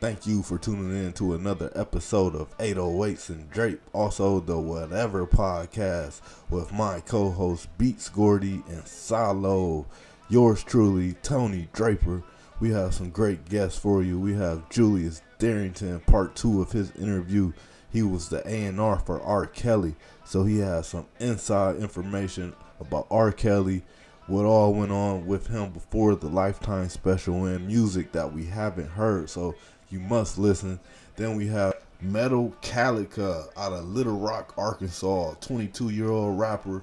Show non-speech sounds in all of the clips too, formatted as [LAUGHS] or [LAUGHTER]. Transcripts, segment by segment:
Thank you for tuning in to another episode of 808s and Drape, also the Whateva podcast with my co host Beats Gordy and Solly. Yours truly, Tony Draper. We have some great guests for you. We have Julius Darrington, part two of his interview. He was the A&R for R. Kelly, so he has some inside information about R. Kelly, what all went on with him before the Lifetime special, and music that we haven't heard. So you must listen. Then we have Metalecalec out of Little Rock, Arkansas, 22 year old rapper.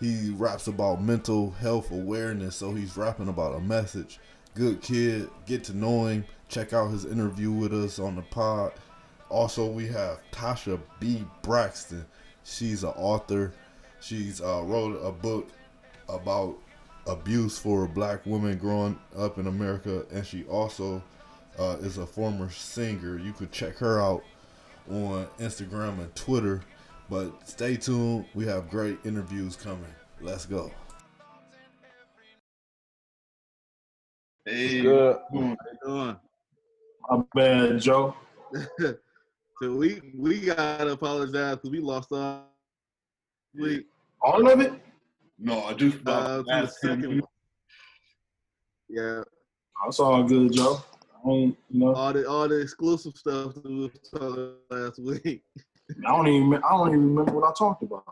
He raps about mental health awareness, so he's rapping about a message. Good kid, get to know him. Check out his interview with us on the pod. Also, we have Tacha B. Braxton. She's an author. She's uh, wrote a book about abuse for black women growing up in America, and she also uh, is a former singer. You could check her out on Instagram and Twitter. But stay tuned. We have great interviews coming. Let's go. Hey, Good. how you doing? My bad, Joe. [LAUGHS] so we we gotta apologize because we lost our week. All of it? No, I just Uh, about the second one. Yeah, That's all good, Joe. I don't, you know, all the all the exclusive stuff that we was talking last week. [LAUGHS] I don't even, I don't even remember what I talked about.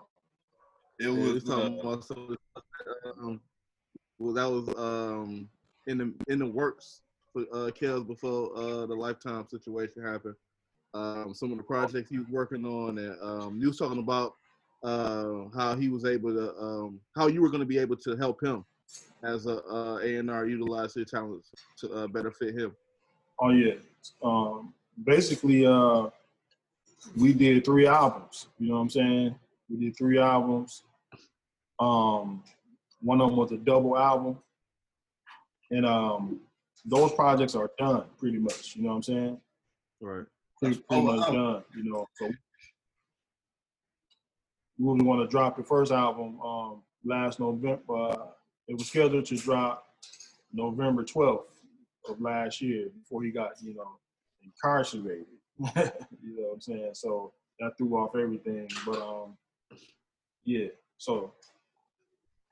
It Yeah, was was talking uh, about some of that, um, well, that was um in the in the works for uh Kels before uh the lifetime situation happened. Um, some of the projects he was working on, and um, you was talking about uh how he was able to um how you were going to be able to help him as a uh, A&R utilize his talents to uh, better fit him. Oh yeah. Um, basically, uh, we did three albums. You know what I'm saying? We did three albums. Um, one of them was a double album, and um, those projects are done pretty much. You know what I'm saying? Right. pretty, pretty much wow. done, you know. So we were going to drop the first album um, last November. Uh, it was scheduled to drop November 12th of last year before he got, you know, incarcerated. [LAUGHS] you know what I'm saying? So that threw off everything. But um, yeah, so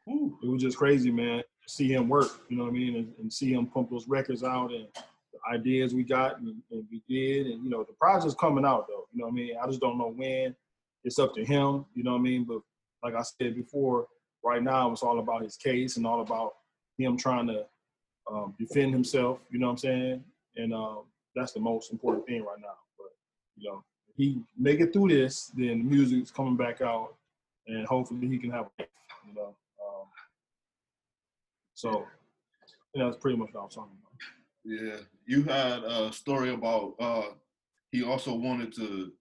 it was just crazy, man. See him work, you know what I mean, and, and see him pump those records out and the ideas we got and, and we did, and you know the project's coming out though. You know what I mean. I just don't know when. It's up to him. You know what I mean. But like I said before, right now it's all about his case and all about him trying to um, defend himself. You know what I'm saying? And um, that's the most important thing right now. But you know, if he make it through this, then the music's coming back out, and hopefully he can have. You know. Um, so, you know, that's pretty much what I was talking about. yeah. You had a story about uh he also wanted to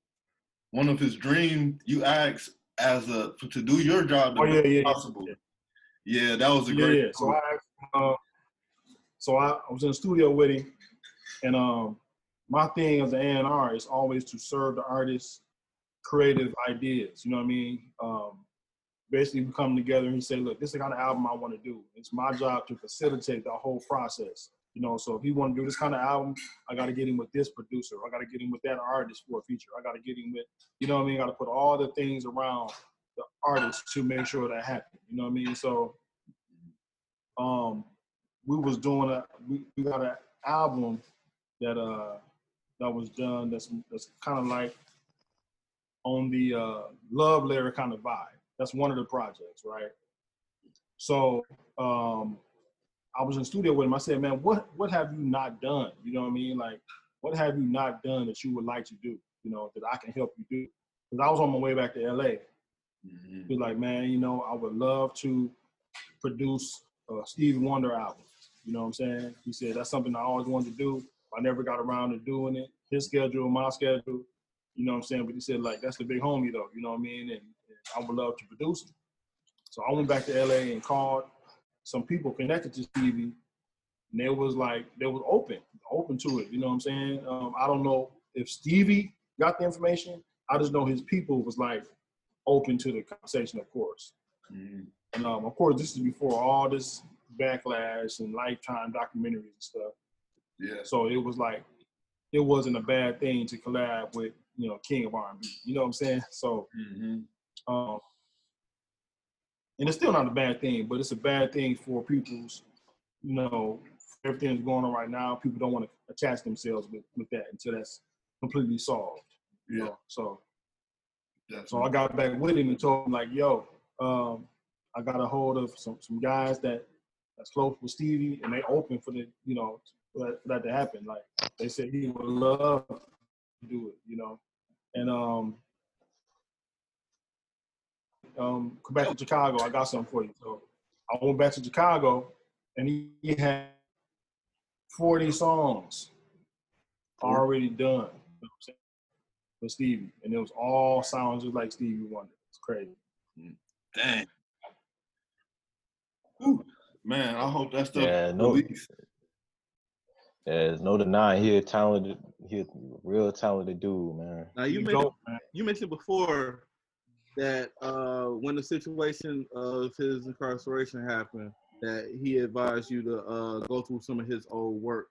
one of his dreams you asked as a to do your job the Oh, yeah, yeah, yeah. possible. Yeah, that was a yeah, great yeah. So I, uh, so I, I was in the studio with him, and um, my thing as an A&R is always to serve the artist creative ideas. You know what I mean? Um, basically, we come together and he said, "Look, this is the kind of album I want to do. It's my job to facilitate the whole process." You know, so if he want to do this kind of album, I got to get him with this producer. I got to get him with that artist for a feature. I got to get him with, you know what I mean? I got to put all the things around the artist to make sure that happens. You know what I mean? So um, we was doing a we, we got an album that uh that was done that's that's kind of like on the uh love letter kind of vibe. That's one of the projects, right? So um I was in the studio with him. I said, man, what what have you not done? You know what I mean? Like, what have you not done that you would like to do? You know, that I can help you do? Because I was on my way back to LA. Mhm. He was like, man, you know, I would love to produce a Stevie Wonder album. You know what I'm saying? He said that's something I always wanted to do. I never got around to doing it. His schedule, my schedule. You know what I'm saying? But he said like that's the big homie though. You know what I mean? And, and I would love to produce it. So I went back to LA and called some people connected to Stevie, and they was like they was open, open to it. You know what I'm saying? Um, I don't know if Stevie got the information. I just know his people was like open to the conversation, of course. Mhm. And um, of course, this is before all this backlash and lifetime documentaries and stuff. Yeah. So it was like it wasn't a bad thing to collab with you know King of R&B. You know what I'm saying? So, Mm-hmm. um, and it's still not a bad thing, but it's a bad thing for people's, you know, everything's going on right now. People don't want to attach themselves with, with that until that's completely solved. You Yeah. know? So, That's so I got back with him and told him like, yo, um, I got a hold of some some guys that that's close with Stevie, and they open for the, you know, for that, that to happen. Like they said, he would love to do it, you know, and um, um, come back to Chicago. I got something for you. So I went back to Chicago, and he, he had forty songs already done. You know what I'm saying? For Stevie, and it was all sounds just like Stevie Wonder. It's crazy. Dang. Whew. Man, I hope that stuff Yeah, no- release. Yeah, there's no denying he a talented, he a real talented dude, man. Now you He mentioned dope, man. you mentioned before that uh, when the situation of his incarceration happened, that he advised you to uh, go through some of his old work.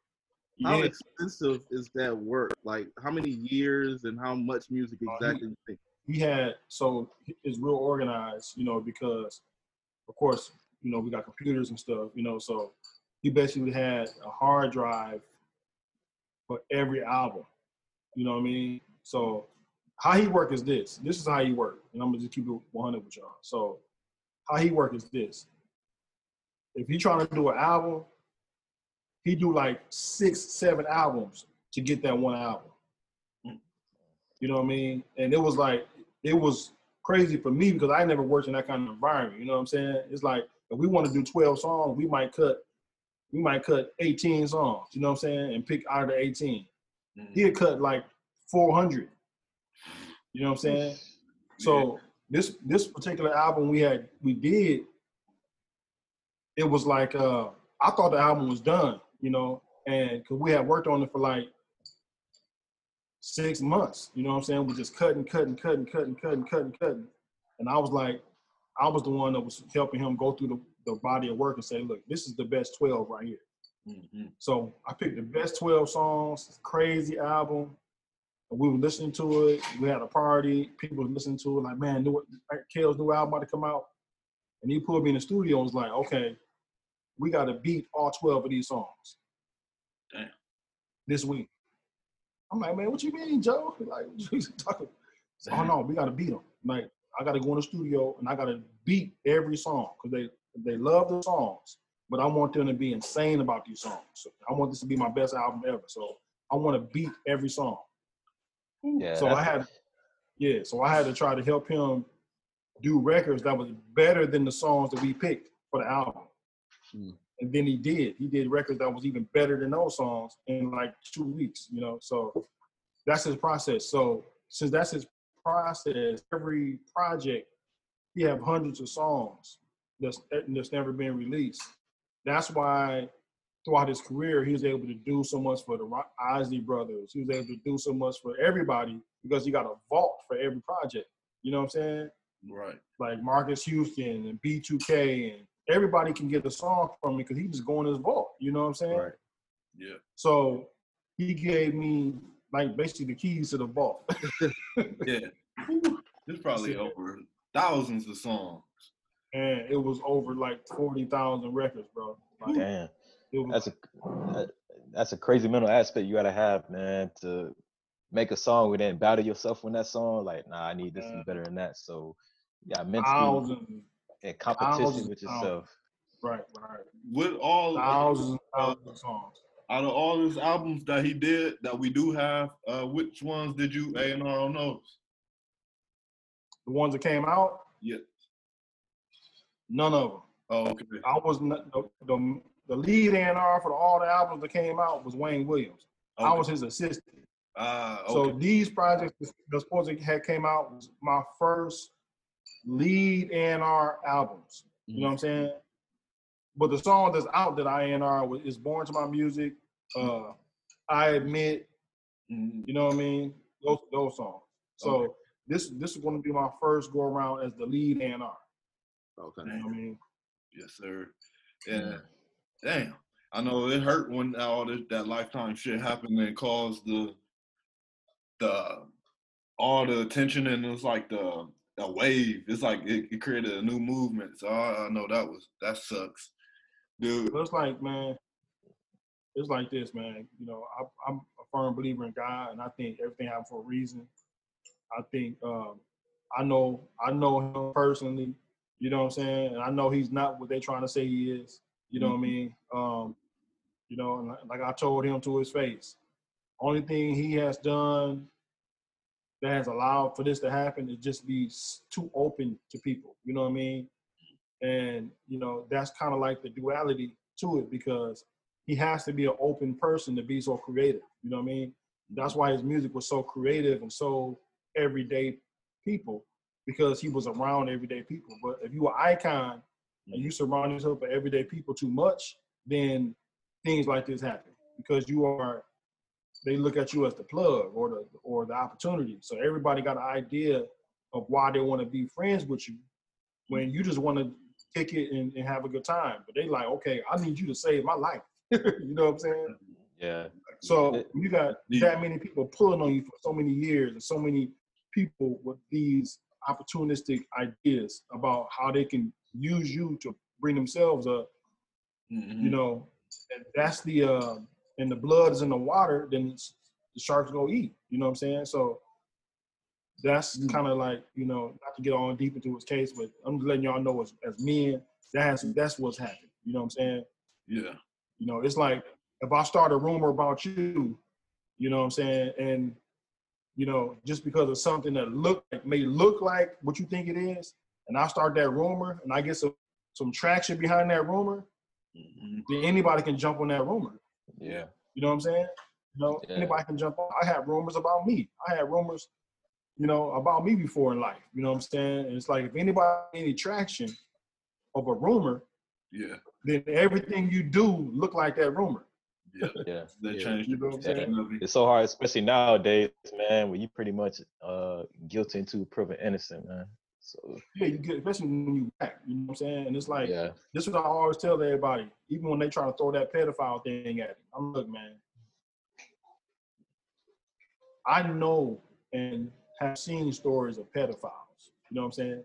How Yeah, expensive is that work? Like how many years and how much music Uh, he- exactly he had so it's real organized, you know, because of course, you know, we got computers and stuff, you know, so he basically had a hard drive for every album. You know what I mean? So how he work is this. This is how he work. And I'm gonna just keep it 100 with y'all. So how he work is this. If he trying to do an album, he do like six, seven albums to get that one album. You know what I mean? And it was like it was crazy for me because I never worked in that kind of environment. You know what I'm saying? It's like if we want to do 12 songs, we might cut we might cut 18 songs. You know what I'm saying? And pick out of the 18. Mhm. He had cut like 400. You know what I'm saying? So this this particular album we had we did, it was like uh I thought the album was done, you know, and because we had worked on it for like six months, you know what I'm saying? We just cutting, cutting, cutting, cutting, cutting, cutting, cutting. And I was like, I was the one that was helping him go through the, the body of work and say, look, this is the best 12 right here. Mhm. So I picked the best 12 songs, crazy album. And we were listening to it. We had a party. People were listening to it. Like, man, new Kale's new album about to come out. And he pulled me in the studio and was like, okay, we got to beat all 12 of these songs. Damn. This week. I'm like, man, what you mean, Joe? [LAUGHS] Like, [LAUGHS] what you talking? So, oh no, we got to beat them. Like, I got to go in the studio and I got to beat every song because they they love the songs, but I want them to be insane about these songs. So I want this to be my best album ever. So I want to beat every song. Yeah. so I had, yeah, so I had to try to help him do records that was better than the songs that we picked for the album. Hmm. And then he did. He did records that was even better than those songs in like two weeks. You know, so that's his process. So since that's his process, every project he have hundreds of songs that's that's never been released. That's why throughout his career he was able to do so much for the Isley Brothers. He was able to do so much for everybody because he got a vault for every project. You know what I'm saying? Right. Like Marques Houston and B2K and everybody can get a song from me because he just going his vault. You know what I'm saying? Right. Yeah. So he gave me like basically the keys to the vault. [LAUGHS] Yeah. There's probably over thousands of songs. and it was over like forty thousand records, bro. Like, Damn. was, That's a that's a crazy mental aspect you gotta have, man, to make a song and then battle yourself on that song. Like, nah, I need this to be better than that. So yeah, mentally and competition thousands with of songs. yourself. right, right, With all thousands, and thousands of songs. Out of all his albums that he did that we do have, uh, which ones did you A and R on those? The ones that came out, Yeah. none of them. Oh, okay. I was not, the, the the lead A&R for all the albums that came out was Wayne Williams. I was his assistant. Ah, So these projects that supposed to had came out was my first lead A&R albums. You know what I'm saying? But the song that's out that I A&R was is Born to My Music. Uh, I admit, Mhm. you know what I mean? Those those songs. So Okay. this this is going to be my first go around as the lead A&R. Okay. You know what I mean? Yes, sir. Yeah. Damn. I know it hurt when all this, that lifetime shit happened and caused the the all the attention and it's like the a wave. It's like it, it created a new movement. So I, I know that was that sucks, dude. But it's like, man, it's like this, man. You know, I, I'm a firm believer in God, and I think everything happens for a reason. I think um, I know I know him personally. You know what I'm saying? And I know he's not what they're trying to say he is. You know what I mean? Um, you know, and like- like I told him to his face, only thing he has done that has allowed for this to happen is just be too open to people. You know what I mean? And you know that's kind of like the duality to it because he has to be an open person to be so creative. You know what I mean? That's why his music was so creative and so everyday people because he was around everyday people. But if you an icon and you surround yourself with everyday people too much, then things like this happen because you are they look at you as the plug or the or the opportunity. So everybody got an idea of why they want to be friends with you when you just want to kick it and, and have a good time. But they like, okay, I need you to save my life. [LAUGHS] you know what I'm saying? Yeah. So you got that many people pulling on you for so many years, and so many people with these opportunistic ideas about how they can use you to bring themselves up. Mhm. You know, and that's the uh, and the blood is in the water, then it's, the sharks go eat. You know what I'm saying? So that's Mm. kind of like you know not to get on deep into his case, but I'm just letting y'all know as, as men that has that's what's happening. You know what I'm saying? yeah. You know, it's like if I start a rumor about you, you know what I'm saying, and you know, just because of something that look like may look like what you think it is, and I start that rumor and I get some some traction behind that rumor, Mhm. then anybody can jump on that rumor. Yeah. You know what I'm saying? You know, Yeah. anybody can jump on. I have rumors about me. I had rumors, you know, about me before in life. You know what I'm saying? And it's like if anybody any traction of a rumor, Yeah. Then everything you do look like that rumor. Yeah. [LAUGHS] Yeah. They Yeah. changed You know what I'm saying? perception of it. It's so hard, especially nowadays, man, where you pretty much uh guilty until proven innocent, man. So Yeah, you get especially when you back. You know what I'm saying? And it's like yeah. this is what I always tell everybody, even when they try to throw that pedophile thing at me. I'm look, man. I know and have seen stories of pedophiles. You know what I'm saying?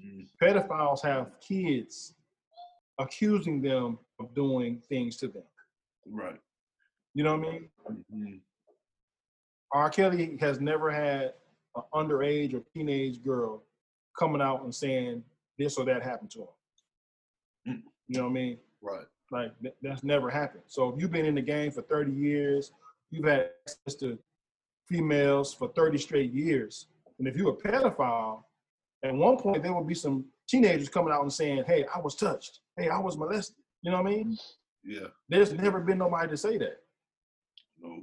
Mhm. Pedophiles have kids accusing them of doing things to them. Right. You know what I mean? Mhm. R. Kelly has never had an underage or teenage girl coming out and saying this or that happened to him. Mm. You know what I mean? Right. Like th- that's never happened. So if you've been in the game for 30 years, you've had access to females for 30 straight years. And if you're a pedophile, at one point there will be some teenagers coming out and saying, Hey, I was touched. Hey, I was molested. You know what I mean? Yeah. There's never been nobody to say that. No.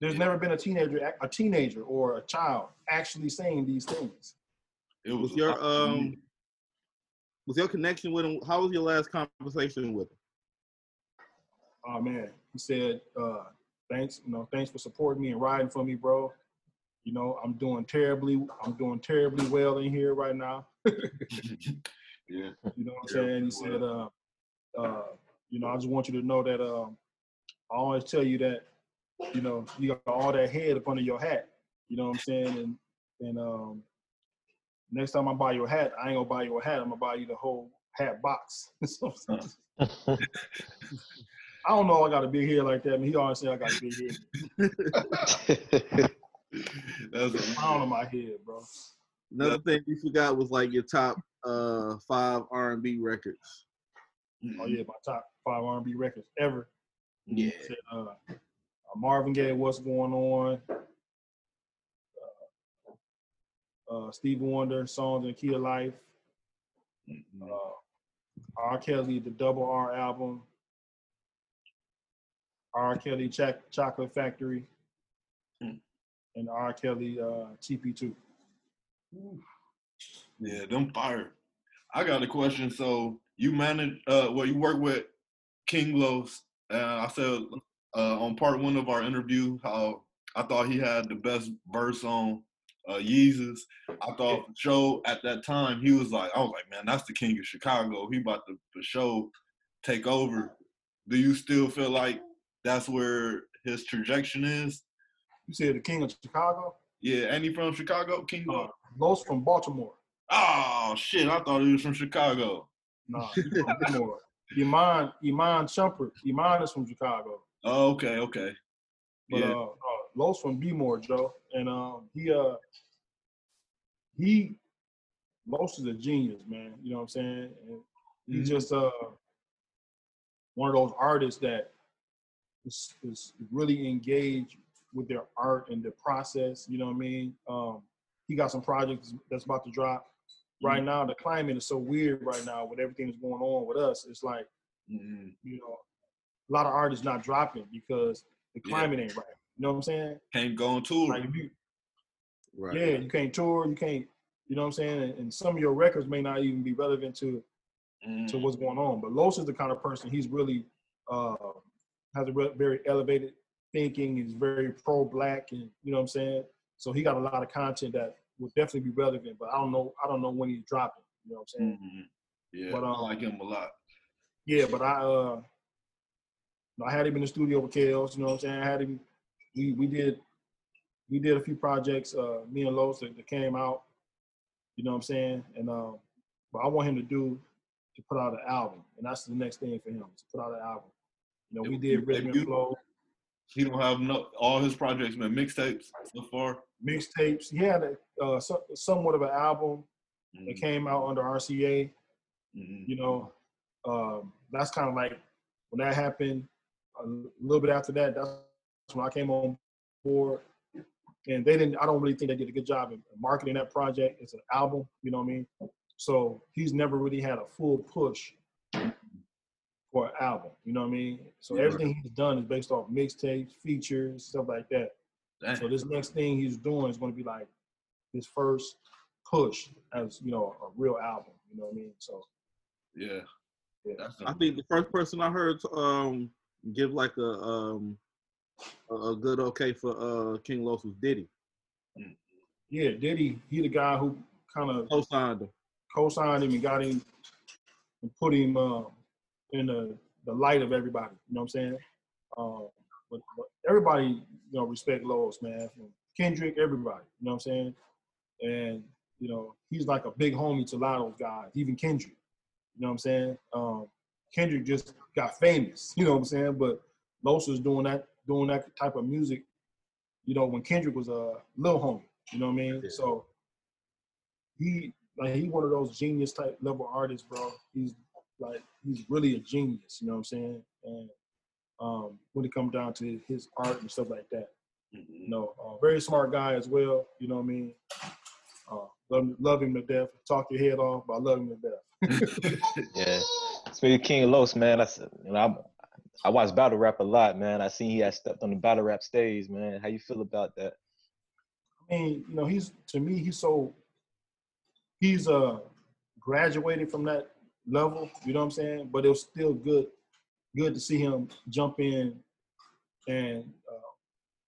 There's Yeah. never been a teenager, a teenager or a child actually saying these things. It was Was your a lot to um me. was your connection with him? How was your last conversation with him? Oh man, he said, uh, "Thanks, you know, thanks for supporting me and riding for me, bro. You know, I'm doing terribly, I'm doing terribly well in here right now. [LAUGHS] yeah. You know what I'm saying?" He said, uh, uh, "You know, I just want you to know that um, I always tell you that, you know, you got all that head up under your hat. You know what I'm saying? And and um, next time I buy you a hat, I ain't gonna buy you a hat. I'm gonna buy you the whole hat box. [LAUGHS] So, I don't know. I got a big head like that. I mean, he always say I got a big head. [LAUGHS] That's a Crown on my head, bro. Another thing you forgot was like your top uh five R and B records. Oh yeah, my top five R&B records ever. Yeah. Said, uh, uh, Marvin Gaye, what's going on? Uh, uh, Stevie Wonder, songs in the key of life. Mhm. Uh, R. Kelly, the Double R album. R. Kelly, Choc- Chocolate Factory, Hmm. And R. Kelly, uh, TP2. Yeah, them fire. I got a question. So you manage uh well you work with King Los. Uh, I said uh, on part one of our interview how I thought he had the best verse on uh Yeezus. I thought for at that time he was like I was like, man, that's the king of Chicago. He about to for show take over. Do you still feel like that's where his trajectory is? You said the King of Chicago. Yeah, ain't he from Chicago? King Uh, Lo? Los from Baltimore. Oh shit, I thought he was from Chicago. Nah, he's from Baltimore. [LAUGHS] Iman Iman Shumpert. Iman is from Chicago. Oh, okay, okay. But Yeah. uh, uh Los from Bmore, Joe. And um he uh he Los is a genius, man. You know what I'm saying? And he's Mhm. just uh one of those artists that is, is really engaged with their art and the process. You know what I mean? Um, he got some projects that's about to drop. Right now, the climate is so weird right now with everything that's going on with us. It's like Mhm. you know, a lot of art is not dropping because the Yeah. climate ain't right. You know what I'm saying? Can't go on tour. Like you, Right. yeah, you can't tour, you can't, you know what I'm saying? And, and some of your records may not even be relevant to Mhm. to what's going on. But Los is the kind of person he's really uh, has a re- very elevated thinking. He's very pro-black, and you know what I'm saying. So he got a lot of content that will definitely be relevant. But I don't know, I don't know when he's dropping. You know what I'm saying? Mhm. Yeah, But, I um, like him a lot. Yeah, but I uh I had him in the studio with Kels, you know what I'm saying? I had him we we did we did a few projects, uh me and Los that, that came out, you know what I'm saying? And um but I want him to do to put out an album. And that's the next thing for him, to put out an album. You know, we did Rhythm and? Flow, He don't have no all his projects been mixtapes so far. mixtapes. He had a uh so, somewhat of an album that Mhm. came out under RCA. Mhm. you know, um, that's kind of like when that happened. A little bit after that, that's when I came on board. And they didn't. I don't really think they did a good job in marketing that project. It's an album, you know what I mean. So he's never really had a full push for an album, you know what I mean. So Yeah. everything he's done is based off mixtapes, features, stuff like that. Damn. So this next thing he's doing is going to be like his first push as you know a real album, you know what I mean. So yeah. Yeah. I think the first person I heard um give like a um a a good okay for uh King Los was Diddy. Yeah, Diddy, he the guy who kind of Co-signed him. co-signed him and got him and put him uh, in the, the light of everybody. You know what I'm saying? Um, but, but everybody, you know, respect Los, man. From Kendrick, everybody. You know what I'm saying? And you know, he's like a big homie to a lot of those guys, even Kendrick. You know what I'm saying? Um, Kendrick just got famous. [LAUGHS] You know what I'm saying? But Los is doing that, doing that type of music. You know, when Kendrick was a little homie. You know what I mean? Yeah. So he like he one of those genius type level artists, bro. He's like he's really a genius. You know what I'm saying? And um, when it comes down to his art and stuff like that, you Mhm. know, uh, very smart guy as well. You know what I mean? Uh, love, love him to death. Talk your head off, but I love him to death. [LAUGHS] Yeah. Speaking of King Los, man, I said, you know, I, I watch battle rap a lot, man. I seen he had stepped on the battle rap stage, man. How you feel about that? I mean, you know, he's to me, he's so he's uh graduated from that level, you know what I'm saying? But it was still good, good to see him jump in and uh,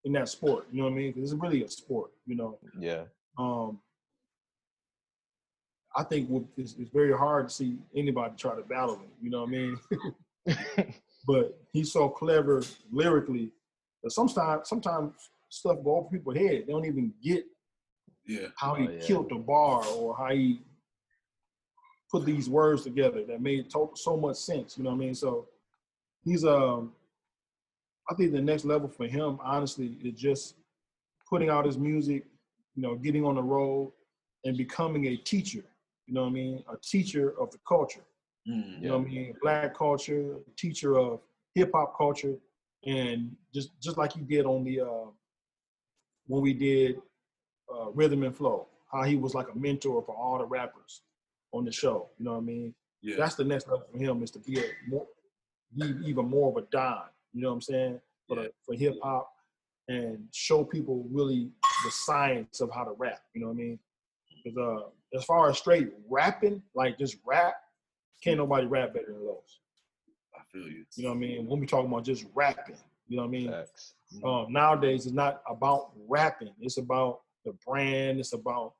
in that sport, you know what I mean? 'Cause it's really a sport, you know. Yeah. Um, I think it's, it's very hard to see anybody try to battle him, you know what I mean? [LAUGHS] but he's so clever lyrically that sometimes sometimes stuff go over people's head. They don't even get yeah. how he Oh, yeah. killed the bar or how he put these words together that made to- so much sense. You know what I mean? So he's um, I think the next level for him, honestly, is just putting out his music, you know, getting on the road and becoming a teacher. You know what I mean? A teacher of the culture. Mhm. You know what I mean? Black culture, teacher of hip hop culture, and just just like he did on the uh, when we did uh, Rhythm and Flow, how he was like a mentor for all the rappers on the show. You know what I mean? Yeah. That's the next level for him is to be a more, be even more of a don. You know what I'm saying? For Yeah. for hip hop and show people really the science of how to rap. You know what I mean? Because uh, as far as straight rapping, like just rap, can't nobody rap better than those. I feel you. You know what I mean? When we talking about just rapping, you know what I mean? Facts. Um, nowadays, it's not about rapping. It's about the brand. It's about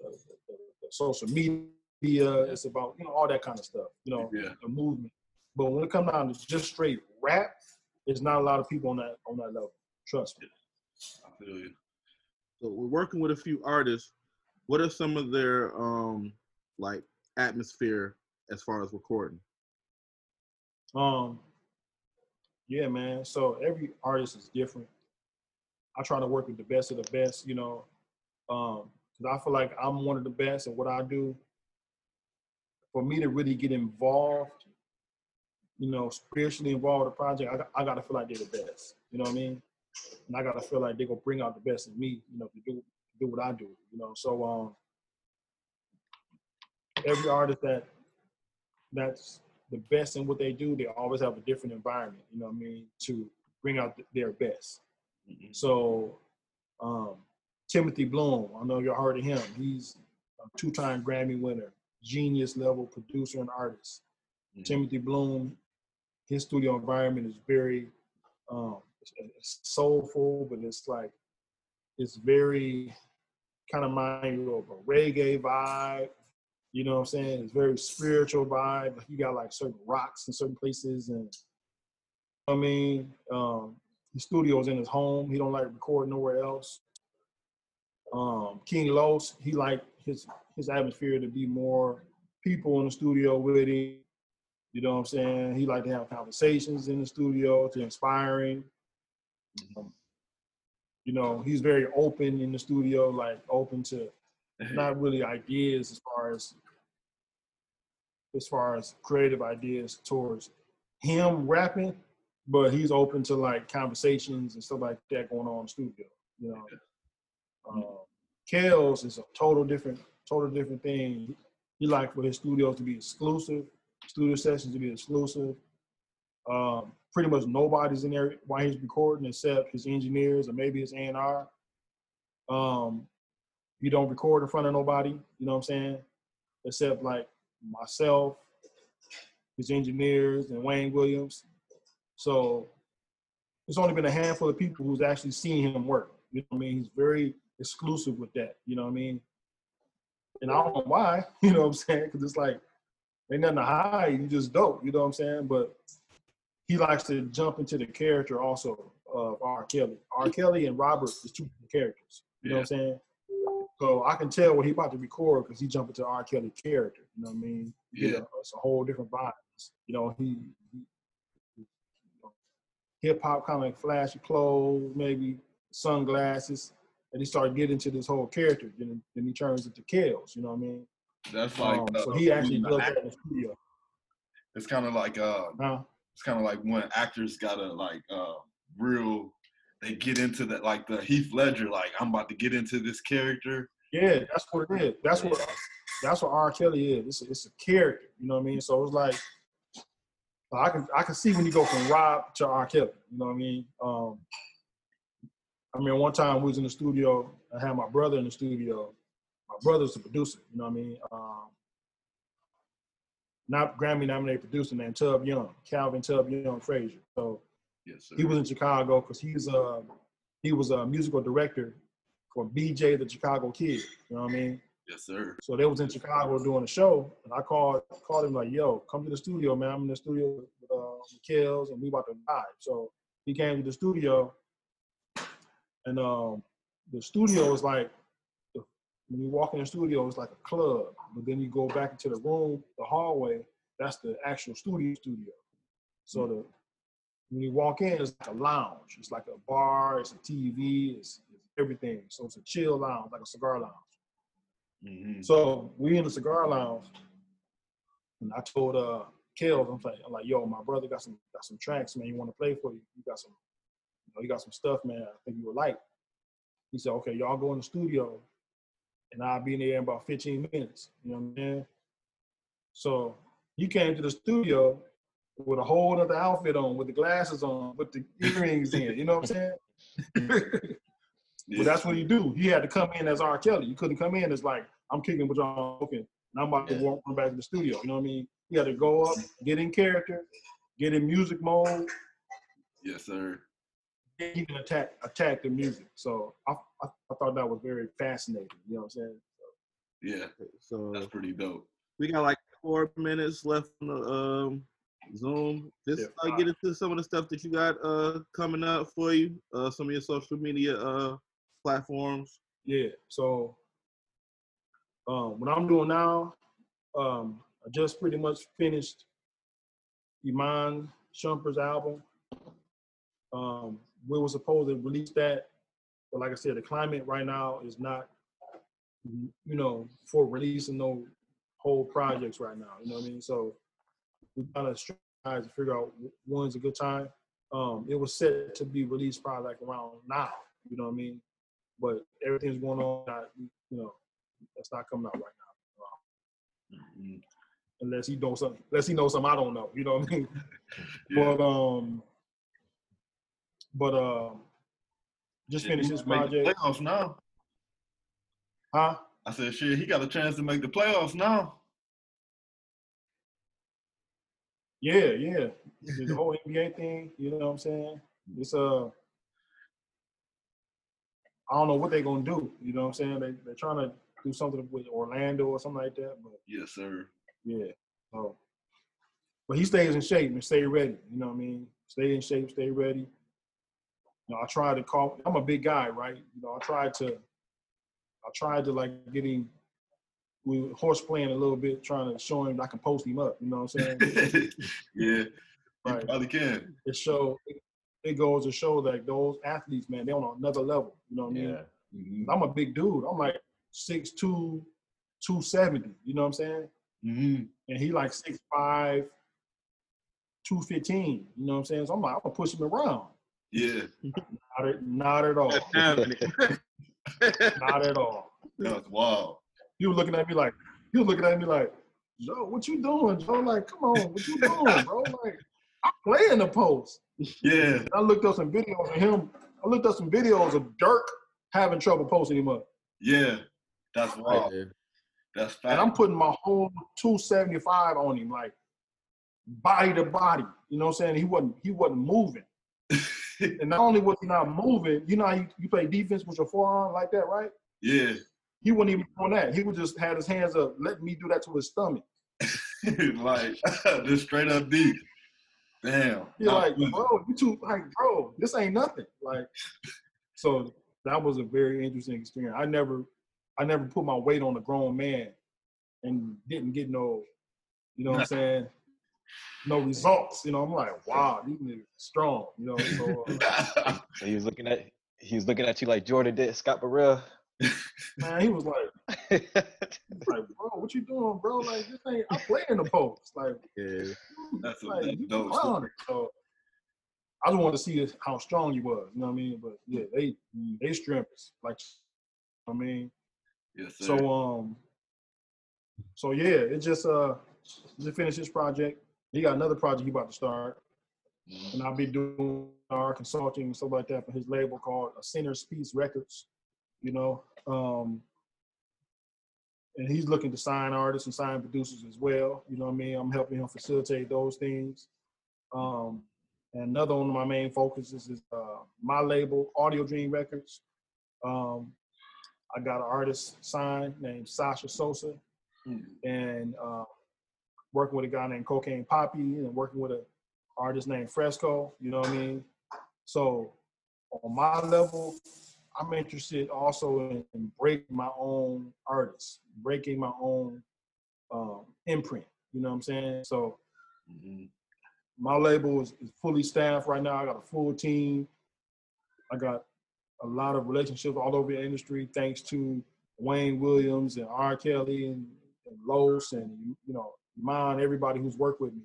the, the, the social media. It's about you know all that kind of stuff. You know, Yeah. the movement. But when it comes down to just straight rap, there's not a lot of people on that on that level. Trust me. I feel you. So we're working with a few artists. What are some of their um like atmosphere as far as recording? Um, yeah, man. So every artist is different. I try to work with the best of the best, you know, um, because I feel like I'm one of the best at what I do. For me to really get involved, you know, spiritually involved with the project, I, got- I gotta feel like they're the best. You know what I mean? And I gotta feel like they're gonna bring out the best in me, you know, to do do what I do. You know, so um, every artist that that's the best in what they do, they always have a different environment, you know what I mean, to bring out th- their best. Mhm. So, um, Timothy Bloom, I know you heard of him. He's a two-time Grammy winner, genius level producer and artist. Mhm. Timothy Bloom, his studio environment is very um, soulful, but it's like it's very kind of mind you of a reggae vibe. You know what I'm saying? It's very spiritual vibe. You got like certain rocks in certain places, and I mean, um, his studio's in his home. He don't like record nowhere else. Um, King Los, he like his his atmosphere to be more people in the studio with him. You know what I'm saying? He like to have conversations in the studio to inspiring. Um, you know, he's very open in the studio, like open to not really ideas as far as as far as creative ideas towards him rapping, but he's open to like conversations and stuff like that going on in the studio. You know, um, Kels is a total different, total different thing. He like for his studios to be exclusive, studio sessions to be exclusive. Um, pretty much nobody's in there while he's recording except his engineers or maybe his A&R. Um, he don't record in front of nobody, you know what I'm saying? Except like myself, his engineers, and Wayne Williams. So it's only been a handful of people who's actually seen him work. You know what I mean? He's very exclusive with that. You know what I mean? And I don't know why. [LAUGHS] You know what I'm saying? Because it's like ain't nothing to hide. You just dope. You know what I'm saying? But he likes to jump into the character also of R. Kelly. R. Kelly and Robert is two different characters. You know what I'm saying? So I can tell what he about to record because he jumped into R. Kelly character. You know what I mean? You Yeah. know, it's a whole different vibe. You know, he, he hip hop kind of like flashy clothes, maybe sunglasses, and he started getting into this whole character. Then, then he turns into Kels. You know what I mean? That's like Um, uh, so he actually the that in the studio. it's kind of like uh Huh? it's kind of like when actors gotta like uh real they get into that like the Heath Ledger like I'm about to get into this character. Yeah, that's what it is. That's what that's what R. Kelly is. It's a, it's a character. You know what I mean? So it's like I can I can see when you go from Rob to R. Kelly. You know what I mean? Um, I mean, one time we was in the studio. I had my brother in the studio. My brother's the producer. You know what I mean? Um, not Grammy nominated producer named Tub Young, Calvin Tub Young Frazier. So Yes, he was in Chicago because he's uh he was a musical director for BJ the Chicago Kid. You know what I mean? yes, sir. So they was in Chicago doing a show, and I called called him like, "Yo, come to the studio, man. I'm in the studio with uh, Kels, and we about to vibe." So he came to the studio, and um, the studio is like when you walk in the studio, it's like a club, but then you go back into the room, the hallway. That's the actual studio studio. So the when you walk in, it's like a lounge. It's like a bar. It's a TV. It's, it's everything. So it's a chill lounge, like a cigar lounge. hmm So we in the cigar lounge, and I told uh Kels, I'm like, I'm like, yo, my brother got some got some tracks, man. You want to play for you? You got some, know, you got some stuff, man. I think you would like. He said, okay, y'all go in the studio, and I'll be in there in about 15 minutes. You know what I'm saying? So he came to the studio with a whole other outfit on, with the glasses on, with the earrings in. You know what I'm saying? Yeah. [LAUGHS] But that's what he do. He had to come in as R. Kelly. You couldn't come in as like, I'm kicking with y'all smoking, and I'm about to walk back to the studio. You know what I mean? He had to go up, get in character, get in music mode, yes, sir. Then he can attack attack the music. So I, I, I thought that was very fascinating. You know what I'm saying? Yeah, So that's pretty dope. we got like four minutes left on the um Zoom. Just Yeah, uh, get into some of the stuff that you got uh coming up for you. Uh, some of your social media uh platforms. Yeah. So um, what I'm doing now, um, I just pretty much finished Iman Shumpert's album. Um, we were supposed to release that, but like I said, the climate right now is not, you know, for releasing no whole projects right now. You know what I mean? So we kind of trying to figure out when's a good time. Um, it was set to be released probably like around now. You know what I mean? But everything's going on. Not, you know, that's not coming out right now. Mhm. Unless he knows something. Unless he knows something I don't know. You know what I mean? [LAUGHS] Yeah. But um, but um, just Shit, finished he this might make the project. Playoffs now. Huh? I said, shit, he got a chance to make the playoffs now. Yeah, yeah. The whole NBA thing, you know what I'm saying? It's uh I don't know what they're gonna do. You know what I'm saying? They they're trying to do something with Orlando or something like that. But Yes, sir. yeah. So but he stays in shape and stay ready. You know what I mean? Stay in shape, stay ready. You know, I tried to call I'm a big guy, right? You know, I tried to I tried to like get him we were horse playing a little bit, trying to show him I can post him up. You know what I'm saying? [LAUGHS] yeah, you Right. probably can. it show it goes to show that those athletes, man, they're on another level. You know what I mean? Yeah. Mhm. I'm a big dude. I'm like 6'2", 270. You know what I'm saying? Mm-hmm. And he like 6'5", 215. You know what I'm saying? So I'm like, I'm gonna push him around. Yeah, Not at, not at all. [LAUGHS] Not at all. that's wild. He was looking at me like, he was looking at me like, Joe, what you doing, Joe? Like, come on, what you doing, bro? [LAUGHS] Like, I'm playing the post. Yeah, And I looked up some videos of him. I looked up some videos of Dirk having trouble posting him up. yeah, that's wild. That's fact. And I'm putting my whole 275 on him, like body to body. You know what I'm saying? He wasn't he wasn't moving. [LAUGHS] And not only was he not moving, you know how you, you play defense with your forearm like that, right? yeah, He wasn't even doing that. He would just had his hands up, letting me do that to his stomach. [LAUGHS] like [LAUGHS] just straight up deep. Damn. You're like, bro, you too like, bro, this ain't nothing. Like, so that was a very interesting experience. I never, I never put my weight on a grown man and didn't get no, you know what I'm saying? No results. You know, I'm like, wow, these niggas strong. You know, so uh, So he was looking at he was looking at you like Jordan did Scott Burrell. man, he was like, like, bro, what you doing, bro? Like, this ain't. I play in the post. Like, [LAUGHS] yeah. That's a- like that's you dope around. So I just wanted to see how strong you was. You know what I mean? But yeah, they they strippers. Like, you know I mean, yes, sir. so um, so yeah, it just uh, just finished this project. He got another project he about to start, Mhm. and I'll be doing our consulting and stuff like that for his label called Center Speeds Records. You know, um, and he's looking to sign artists and sign producers as well. You know what I mean? I'm helping him facilitate those things. Um, and another one of my main focuses is uh, my label, Audio Dream Records. Um, I got an artist signed named Sasha Sosa, Mhm. and uh, working with a guy named Cocaine Poppy, and working with an artist named Fresco. You know what I mean? So on my level, I'm interested also in, in breaking my own artists, breaking my own um, imprint. You know what I'm saying? So Mhm. my label is, is fully staffed right now. I got a full team. I got a lot of relationships all over the industry, thanks to Wayne Williams and R. Kelly and, and Los and you know Iman, everybody who's worked with me,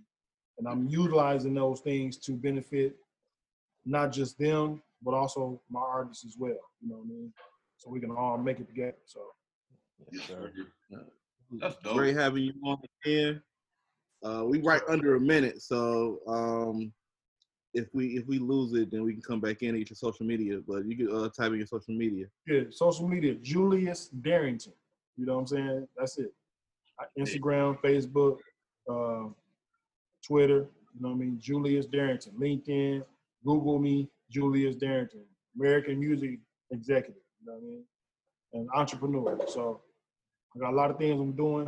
and I'm utilizing those things to benefit not just them, but also my artists as well. You know what I mean? So we can all make it together. So Yes, sir. That's dope. Great having you on again. Uh, we right under a minute, so um, if we if we lose it, then we can come back in and get your social media. But you can uh, type in your social media. yeah, social media, Julius Darrington. You know what I'm saying? That's it. Instagram, Facebook, uh, Twitter. You know what I mean? Julius Darrington. LinkedIn. Google me, Julius Darrington. American music executive. You know what I mean? And entrepreneur. So I got a lot of things I'm doing.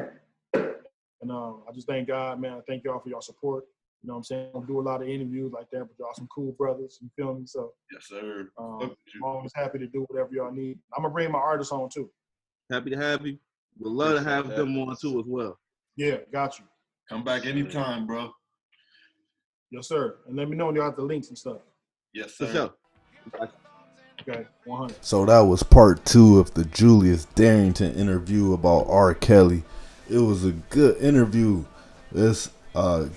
And um, I just thank God, man. I thank y'all for your support. You know what I'm saying? I do a lot of interviews like that, but y'all some cool brothers. You feel me? So Yes, sir. um, I'm always happy to do whatever y'all need. I'm gonna bring my artists on too. Happy to have you. Would love to have that. them on too as well. Yeah, got you. Come back anytime, bro. Yes, sir. And let me know when you got the links and stuff. Yes, For sir. sure. Okay, 100. So that was part two of the Julius Darrington interview about R. Kelly. It was a good interview. It's uh,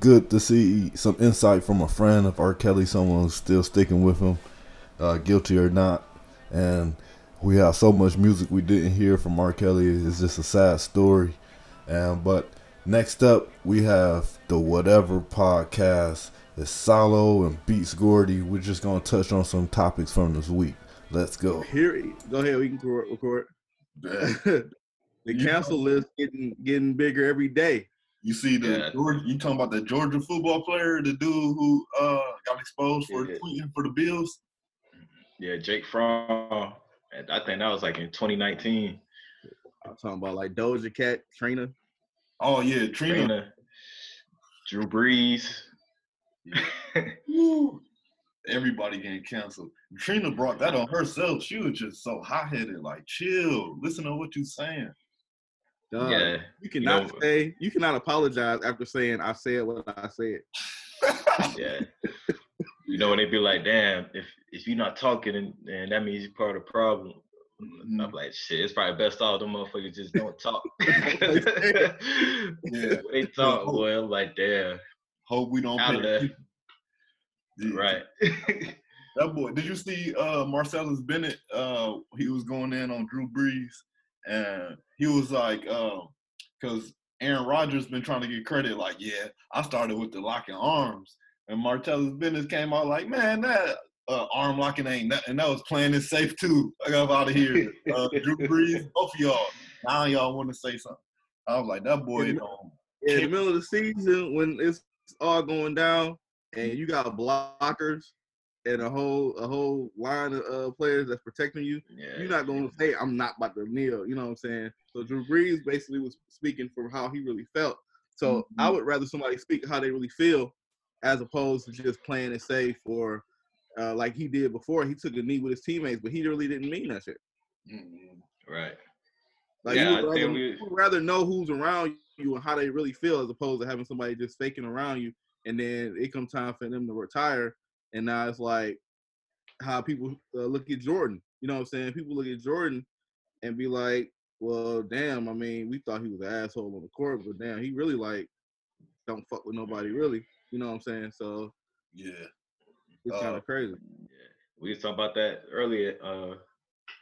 good to see some insight from a friend of R. Kelly, someone who's still sticking with him, uh, guilty or not. And we have so much music we didn't hear from R. Kelly. It's just a sad story. And but next up we have the Whateva podcast. It's Solly and Beats Gordy. We're just gonna touch on some topics from this week. Let's go. Here, go ahead. We can record. record. [LAUGHS] The You council know- list getting getting bigger every day. You see the Yeah. Georgia, you talking about the Georgia football player, the dude who uh got exposed for Yeah. tweeting for the Bills? Yeah, Jake Fromm. And I think that was like in 2019. I'm talking about like Doja Cat, Trina. Oh yeah, Trina. Trina, Drew Brees. [LAUGHS] Woo. Everybody getting canceled. Trina brought that on herself. She was just so hot headed. Like, chill. Listen to what you're saying. Dog, yeah, You cannot know- say you cannot apologize after saying I said what I said. [LAUGHS] yeah. You know when they be like, "Damn, if if you're not talking, and, and that means you're part of the problem." Mhm. I'm like, shit. It's probably best all them motherfuckers just don't talk. [LAUGHS] Yeah. [LAUGHS] They talk, boy. I'm like, damn, Hope we don't out of pay. Yeah. Right. [LAUGHS] That boy. Did you see uh Martellus Bennett? Uh, he was going in on Drew Brees, and he was like, um, because Aaron Rodgers been trying to get credit. Like, yeah, I started with the locking arms, and Martellus Bennett came out like, man, that uh, arm locking ain't nothing. That was playing it safe too. I got out of here. Uh, Drew [LAUGHS] Brees, both of y'all. Now y'all want to say something. I was like, that boy don't. In the middle of the season when it's all going down and you got blockers and a whole a whole line of uh, players that's protecting you, yeah. you're not going to say I'm not about to kneel. You know what I'm saying? So Drew Brees basically was speaking from how he really felt. So I Mhm. would rather somebody speak how they really feel as opposed to just playing it safe or uh, like he did before. He took a knee with his teammates, but he really didn't mean that shit. Right. Like Yeah, you would rather, we- you would rather know who's around you and how they really feel as opposed to having somebody just faking around you and then it comes time for them to retire and now it's like how people uh, look at Jordan. You know what I'm saying? People look at Jordan and be like, "Well, damn. I mean, we thought he was an asshole on the court, but damn, he really like don't fuck with nobody, really." You know what I'm saying? So Yeah. it's kind Uh, of crazy. Yeah. We was talking about that earlier, uh,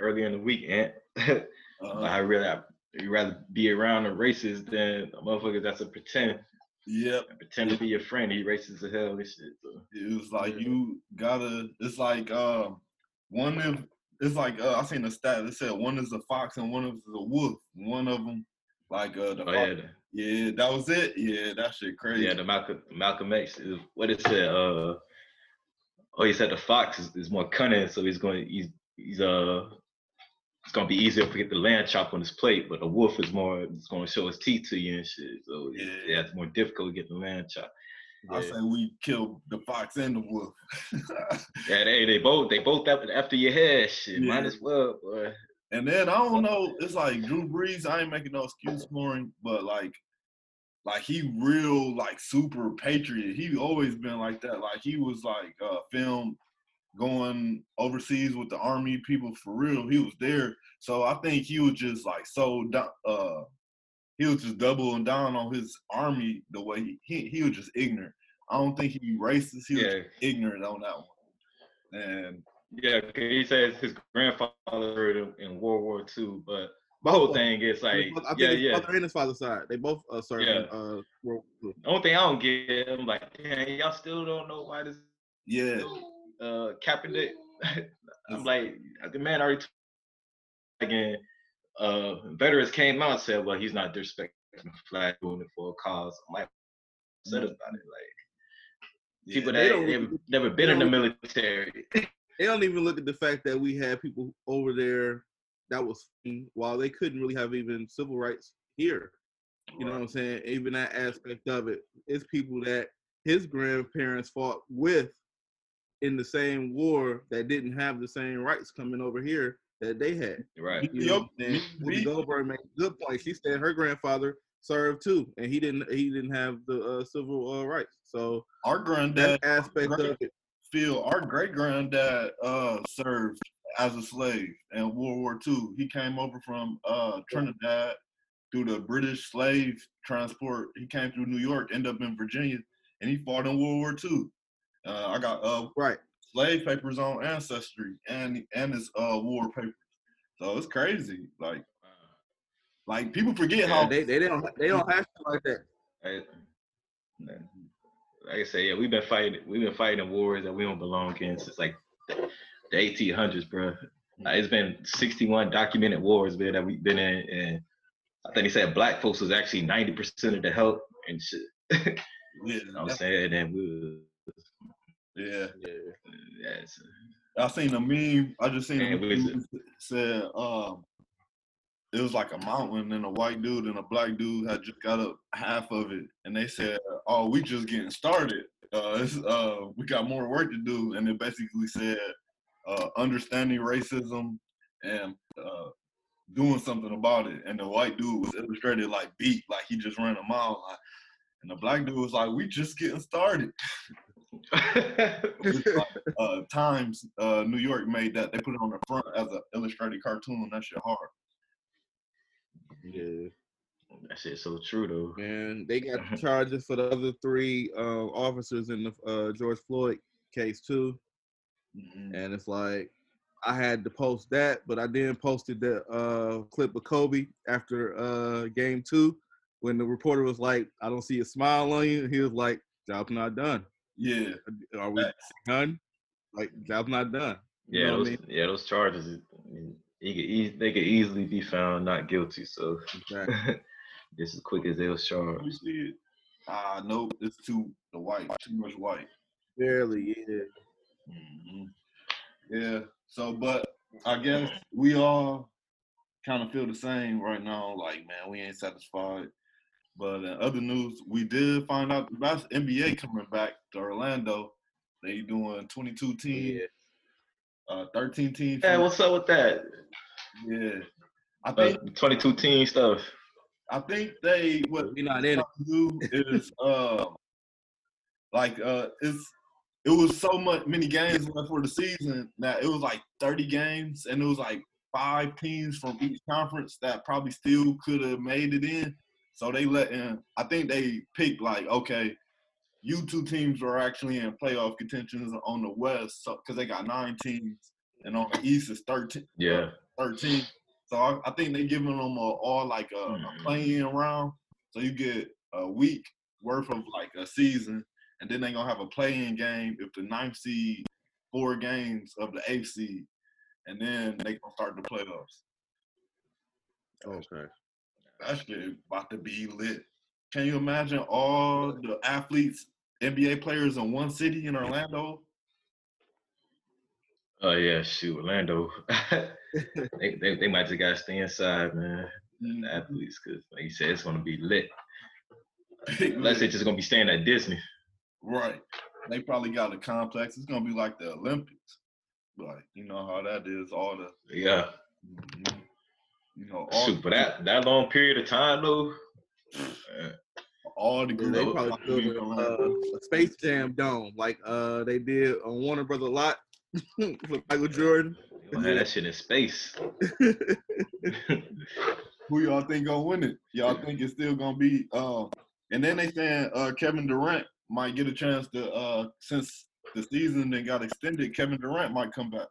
earlier in the week, Ant. [LAUGHS] Uh, I really, I, you rather be around a racist than a motherfucker that's a pretend, yep. pretend to be your friend. He racist as hell. This shit. So. It was like Yeah. you gotta. It's like um, one of it's like uh, I seen a stat. It said one is a fox and one is a wolf. One of them, like uh, the Oh fox. yeah, the, Yeah, that was it. Yeah, that shit crazy. yeah. The Malcolm Malcolm X is what it said. Uh, oh, he said the fox is, is more cunning, so he's going. He's he's uh. It's gonna be easier to get the land chop on his plate, but a wolf is more. It's gonna show his teeth to you and shit. So yeah, Yeah. it's more difficult to get the land chop. I say we killed the fox and the wolf. [LAUGHS] Yeah, they they both they both up after your head. Shit, might as well, boy. And then I don't know. It's like Drew Brees. I ain't making no excuse for him, but like, like he real like super patriot. He always been like that. Like he was like uh, filmed going overseas with the army people for real. He was there, so I think he was just like so. Uh, he was just doubling down on his army the way he he, he was just ignorant. I don't think he racist. He was Yeah, ignorant on that one. And yeah. He says his grandfather in- in World War II, but Both whole thing is like, I think yeah, his yeah. mother and his father's side. They both uh, served in Yeah. uh, World War II. The only thing I don't get, I'm like, damn, y'all still don't know why this yeah, [LAUGHS] uh Kaepernick. [LAUGHS] I'm like, the man already. T- again, uh, veterans came out and said, well, he's not disrespecting the flag doing it for a cause. I'm like, upset about it. Like people that they've never been in the military. They don't even look at the fact that we had people over there that was while they couldn't really have even civil rights here. You know what I'm saying? Even that aspect of it, it's people that his grandparents fought with in the same war that didn't have the same rights coming over here that they had. Right. You know, and Whoopi Goldberg made a good point. She said her grandfather served too, and he didn't. He didn't have the uh, civil uh, rights. So Our that granddad, aspect of it, Phil, our great granddad uh served as a slave in World War II. He came over from uh Trinidad through the British slave transport. He came through New York, ended up in Virginia, and he fought in World War II. Uh, I got uh right? slave papers on ancestry and and his uh war papers. So it's crazy. Like like people forget Yeah, how they, they don't they don't have to like that. I, like I say, yeah, we've been fighting. We've been fighting wars that we don't belong in since like the, the 1800s, bro. It's been 61 documented wars, man, that we've been in, and I think he said black folks was actually 90% of the help and shit. [LAUGHS] yeah, You know what I'm saying? And we, yeah. yeah, it's, I seen a meme. I just seen a And meme said um it was like a mountain and a white dude and a black dude had just got up half of it and they said, Oh, we just getting started. Uh, uh we got more work to do and it basically said uh understanding racism and uh doing something about it. And the white dude was illustrated like beat, like he just ran a mile. And the black dude was like, We just getting started. Like, [LAUGHS] [LAUGHS] uh, Times uh, New York made that. They put it on the front as an illustrated cartoon. That shit hard. Yeah, that shit's so true though. man. They got the [LAUGHS] charges for the other three uh, officers in the uh, George Floyd case too. Mhm. and it's like I had to post that, but I then posted the uh, clip of Kobe after uh, game two when the reporter was like, "I don't see a smile on you." He was like, "Job's not done. Yeah, Are we done? Like, job's not done." You Yeah, know what those, I mean? yeah, those charges. I mean, he could eas they could easily be found not guilty. So Exactly. [LAUGHS] just as quick as they was you charged. see it. Ah, no, it's too the white, too much white. Barely, yeah. hmm Yeah. So, but I guess we all kind of feel the same right now. Like, man, we ain't satisfied. But in other news, we did find out about NBA coming back to Orlando. They doing 22 teams, Yeah. Uh, 13 teams. Yeah, what's up with that? Yeah. I Uh, think 22 team stuff. I think they what We not in do is uh like uh it's it was so much many games left for the season that it was like 30 games and it was like five teams from each conference that probably still could have made it in. So they let in I think they picked like, okay, you two teams are actually in playoff contentions on the west so because they got nine teams and on the east is 13 Yeah. 13. So I, I think they're giving them a, all like a, a Mhm. playing round. So you get a week worth of like a season, and then they're gonna have a playing game if the ninth seed, four games of the eighth seed, and then they gonna start the playoffs. Okay. That shit about to be lit. Can you imagine all the athletes, NBA players in one city in Orlando? Oh yeah, shoot, Orlando. [LAUGHS] they, they they might just gotta stay inside, man. Mm, The athletes, cause like you said, it's gonna be lit. Unless they're just gonna be staying at Disney. Right. They probably got a complex. It's gonna be like the Olympics. Like, you know how that is, all the Yeah. mhm, you know, all, Shoot, for that that long period of time though. Uh, all the Yeah, they probably about to be built a, uh, a Space Jam dome like uh they did on Warner Brother lot [LAUGHS] with Michael Jordan. that shit in space. [LAUGHS] [LAUGHS] Who y'all think gonna win it? Y'all think it's still gonna be um and then they saying uh Kevin Durant might get a chance to uh since the season then got extended, Kevin Durant might come back.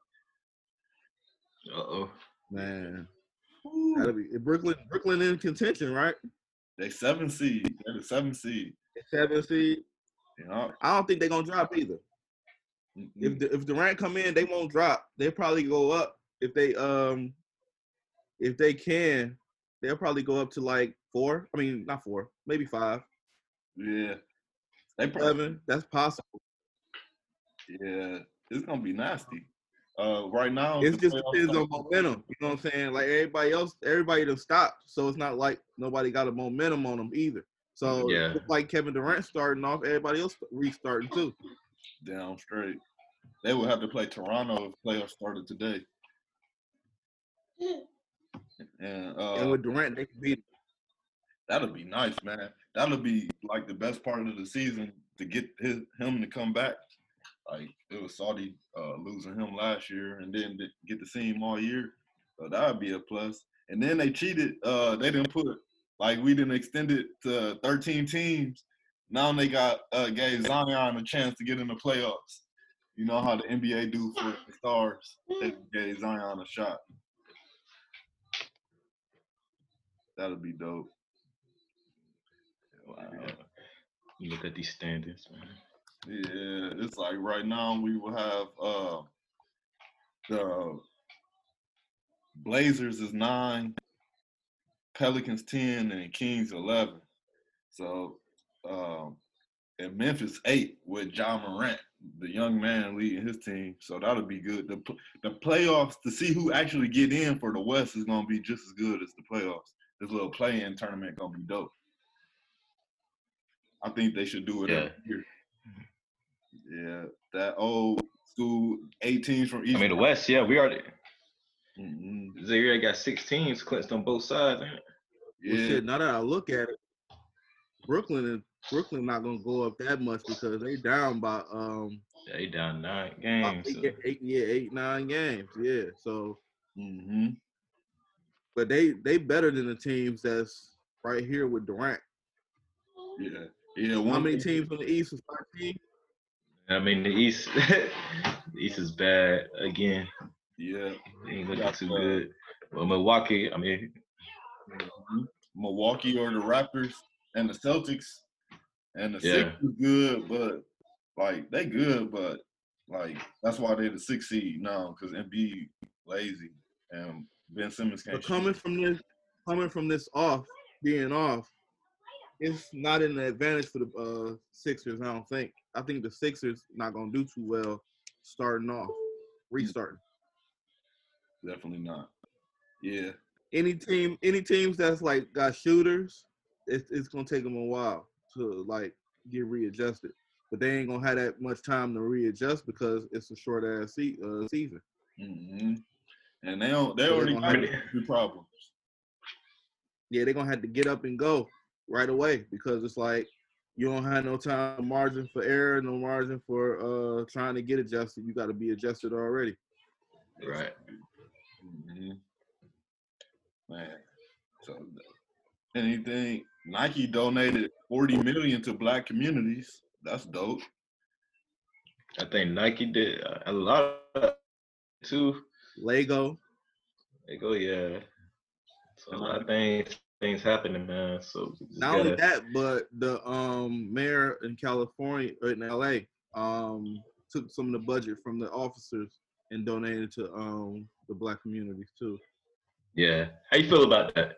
Uh oh. Man, that'll be Brooklyn. Brooklyn in contention, right? They seven seed. They're the seven seed. Seven seed. You know? I don't think they're gonna drop either. If Mhm. the, if Durant come in, they won't drop. They'll probably go up if they um if they can. They'll probably go up to like four. I mean, not four, maybe five, Yeah. They probably seven. That's possible. Yeah, it's gonna be nasty. Uh, right now, It just depends on momentum. You know what I'm saying? Like everybody else, everybody done stopped, so it's not like nobody got a momentum on them either. So Yeah. like Kevin Durant starting off, everybody else restarting too. Down straight. They would have to play Toronto if playoffs started today. And uh, and with Durant, they can beat. That'll be nice, man. That'll be like the best part of the season to get his, him to come back. Like it was Saudi uh, losing him last year, and then to get to see him all year. So that would be a plus. And then they cheated. Uh, they didn't put like we didn't extend it to 13 teams. Now they got uh, gave Zion a chance to get in the playoffs. You know how the NBA do for the stars. They gave Zion a shot. That'll be dope. Wow. You look at these standings, man. Yeah, it's like right now we will have uh the Blazers is nine, Pelicans ten, and Kings eleven. So um and Memphis eight with Ja Morant, the young man leading his team. So that'll be good. The the playoffs to see who actually get in for the West is gonna be just as good as the playoffs. This little play-in tournament gonna be dope. I think they should do it every year. Yeah, that old school 18s from East. I mean, the West, yeah, we already. Mhm. Zaire got six teams clinched on both sides. ain't it? Well, Yeah, shit, now that I look at it, Brooklyn and Brooklyn not gonna go up that much because they down by um they down nine games. eight, so- eight, yeah eight nine games yeah so hmm but they they better than the teams that's right here with Durant. yeah, yeah. How One many teams in the East is thirteen? I mean, the East, [LAUGHS] the East is bad again. Yeah, They ain't looking too uh, good. Well, Milwaukee, I mean, mhm. Milwaukee or the Raptors and the Celtics and the Yeah. Sixers good, but like they good, but like that's why they're the six seed now because Embiid lazy and Ben Simmons can't. But coming shoot. from this coming from this off being off, it's not an advantage for the uh, Sixers. I don't think. I think the Sixers not gonna do too well starting off, restarting. definitely not. Yeah, any team any teams that's like got shooters it's, it's gonna take them a while to like get readjusted but they ain't gonna have that much time to readjust because it's a short ass se- uh, season hmm and they don't. They So already got have- two problems. yeah they're gonna have to get up and go right away because it's like you don't have no time margin for error no margin for uh trying to get adjusted you got to be adjusted already right. hmm Man, so anything Nike donated forty million to black communities. That's dope. I think Nike did a lot of too. lego They go, yeah. So a lot of things happening, man. So not only that but the um mayor in california or in la um took some of the budget from the officers and donated to um the black communities too yeah. How you feel about that?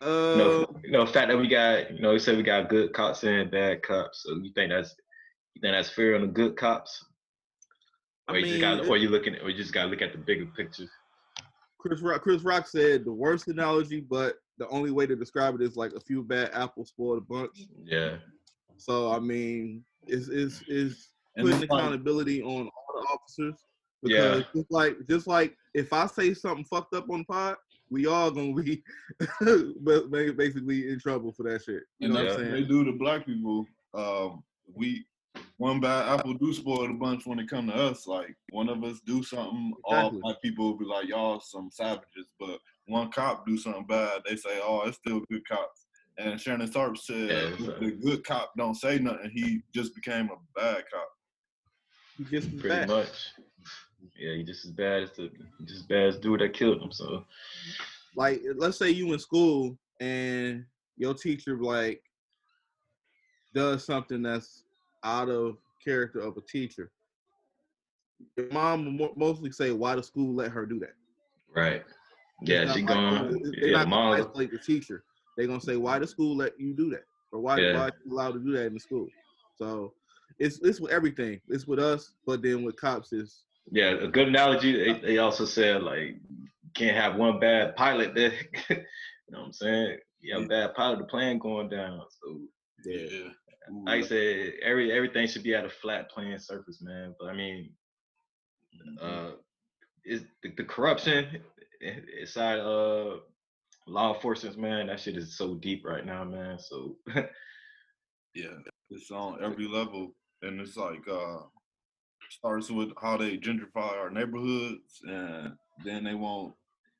uh You know, you know, the fact that we got, you know, we said we got good cops and bad cops. So you think that's you think that's fair on the good cops? I Or you just mean, got or you looking or you just gotta look at the bigger picture. Chris rock chris rock said the worst analogy but the only way to describe it is like a few bad apples spoiled a bunch Yeah. so i mean is is is And putting it's like- accountability on all the officers Yeah. because just like just like if I say something fucked up on pod, we all gonna be [LAUGHS] basically in trouble for that shit. You and know that's what I'm what they do to black people. Um, we one bad apple do spoil the bunch when it come to us. Like one of us do something, all Exactly. black people will be like, "Y'all some savages." But one cop do something bad, they say, "Oh, it's still good cops." And Shannon Sharpe said, Yeah, it's "If like- "The good cop don't say nothing. He just became a bad cop." You just Pretty bad. much. Yeah, he just as bad as the just as bad as dude that killed him. So Like let's say you in school and your teacher like does something that's out of character of a teacher. Your mom will mostly say why the school let her do that. right. Yeah, It's she like- going They're yeah, not gonna mom isolate the teacher. They're gonna say why the school let you do that, or why Yeah. why are you allowed to do that in the school. So it's it's with everything. It's with us, but then with cops is Yeah, a good analogy. They, they also said like can't have one bad pilot there. [LAUGHS] you know what I'm saying? yeah, bad pilot, the plane going down. So Yeah. Like I said, every everything should be at a flat playing surface, man. But I mean, mhm. uh, is the, the corruption inside uh law enforcement, man. That shit is so deep right now, man. So [LAUGHS] Yeah, it's on every level, and it's like uh starts with how they gentrify our neighborhoods, and then they won't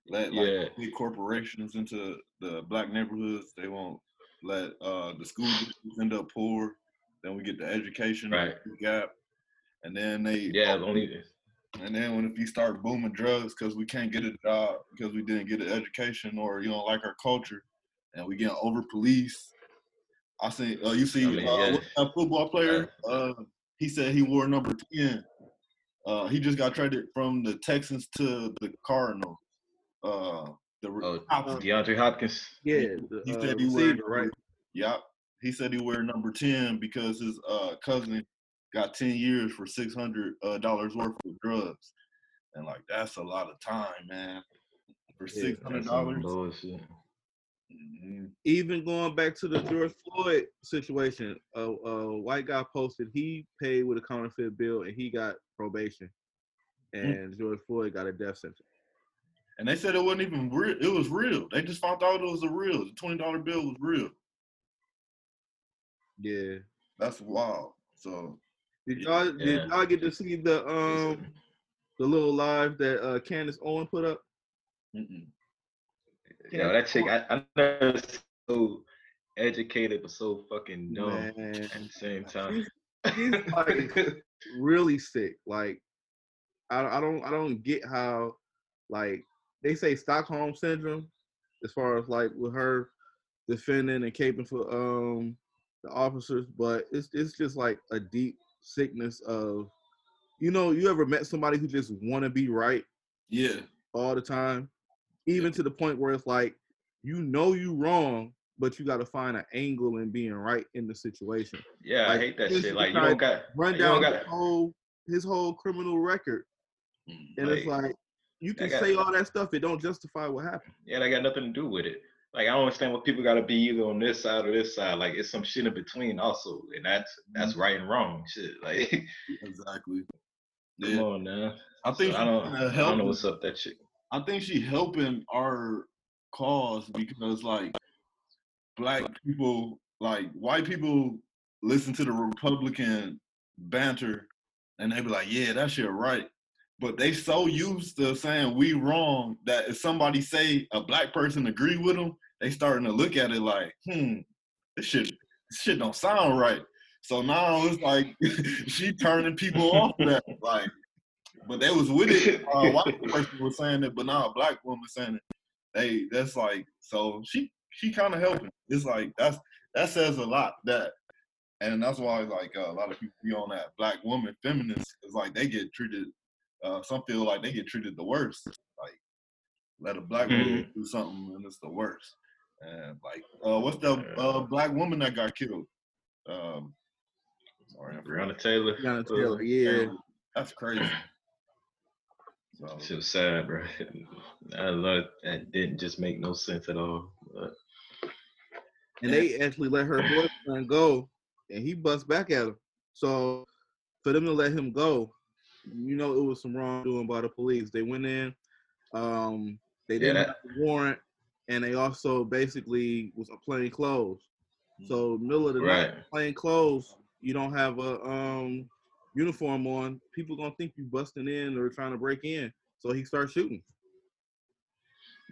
let like Yeah. big corporations into the black neighborhoods. They won't let uh the school end up poor. Then we get the education Right. gap, and then they yeah, only and then when if you start booming drugs because we can't get a job because we didn't get an education or you don't like our culture, and we get over police. I see. Uh, you see, I mean, uh, yeah. that football player? Uh, he said he wore number ten. Uh, he just got traded from the Texans to the Cardinals. Uh, the oh, Hopkins. DeAndre Hopkins. Yeah, the, he uh, said he wear receiver, right? Yep. He said he wear number ten because his uh, cousin got ten years for six hundred uh, dollars worth of drugs, and like that's a lot of time, man. For six hundred That's some dollars. Even going back to the George Floyd situation, a, a white guy posted he paid with a counterfeit bill and he got probation, and George Floyd got a death sentence. And they said it wasn't even real. It was real. They just found out it was a real. The twenty dollar bill was real. Yeah. That's wild. So Did y'all did y'all get to see the um the little live that uh Candace Owen put up? mm-mm. Yeah, that chick. I, I know it's so educated but so fucking dumb Man, at the same time. she's [LAUGHS] like really sick. Like I I don't I don't get how like they say Stockholm syndrome as far as like with her defending and caping for um the officers, but it's it's just like a deep sickness of you know, you ever met somebody who just wanna be right yeah, all the time, even to the point where it's like you know you wrong, but you got to find an angle in being right in the situation. yeah, I hate that shit. Like you don't got Run down his whole his whole criminal record, Mm. and it's Like, like you can got- say all that stuff, it don't justify what happened. yeah, that got nothing to do with it. Like I don't understand what people got to be either on this side or this side. Like it's some shit in between also, and that's that's Mm-hmm. right and wrong shit. [LAUGHS] Like exactly. come Yeah. on now. I think So I don't I don't know what's up that chick. I think she helping our cause because like black people, like white people listen to the Republican banter and they be like, yeah, that shit right. But they so used to saying we wrong that if somebody say a black person agree with them, they starting to look at it like, hmm, this shit, this shit don't sound right. So now it's like [LAUGHS] she turning people off [LAUGHS] that like but they was with it. Uh, a white person was saying it, but now a black woman saying it. They that's like so she she kind of helping. It's like that's that says a lot. That and that's why like uh, a lot of people be on that black woman feminist. It's like they get treated. Uh, some feel like they get treated the worst. Like let a black woman do something and it's the worst. And like uh, what's the uh, black woman that got killed? Um, sorry, I forgot. Breonna Taylor. Breonna uh, Taylor, yeah. That's crazy. [CLEARS THROAT] So, Shit was sad, bro. [LAUGHS] I love that didn't just make no sense at all. But And they actually let her boyfriend go, and he bust back at her. So for them to let him go, you know, it was some wrongdoing by the police. They went in, um, they didn't that- have a warrant, and they also basically was plain clothes. So middle of the night, Right. plain clothes, you don't have a um uniform on. People gonna think you busting in or trying to break in. So he starts shooting.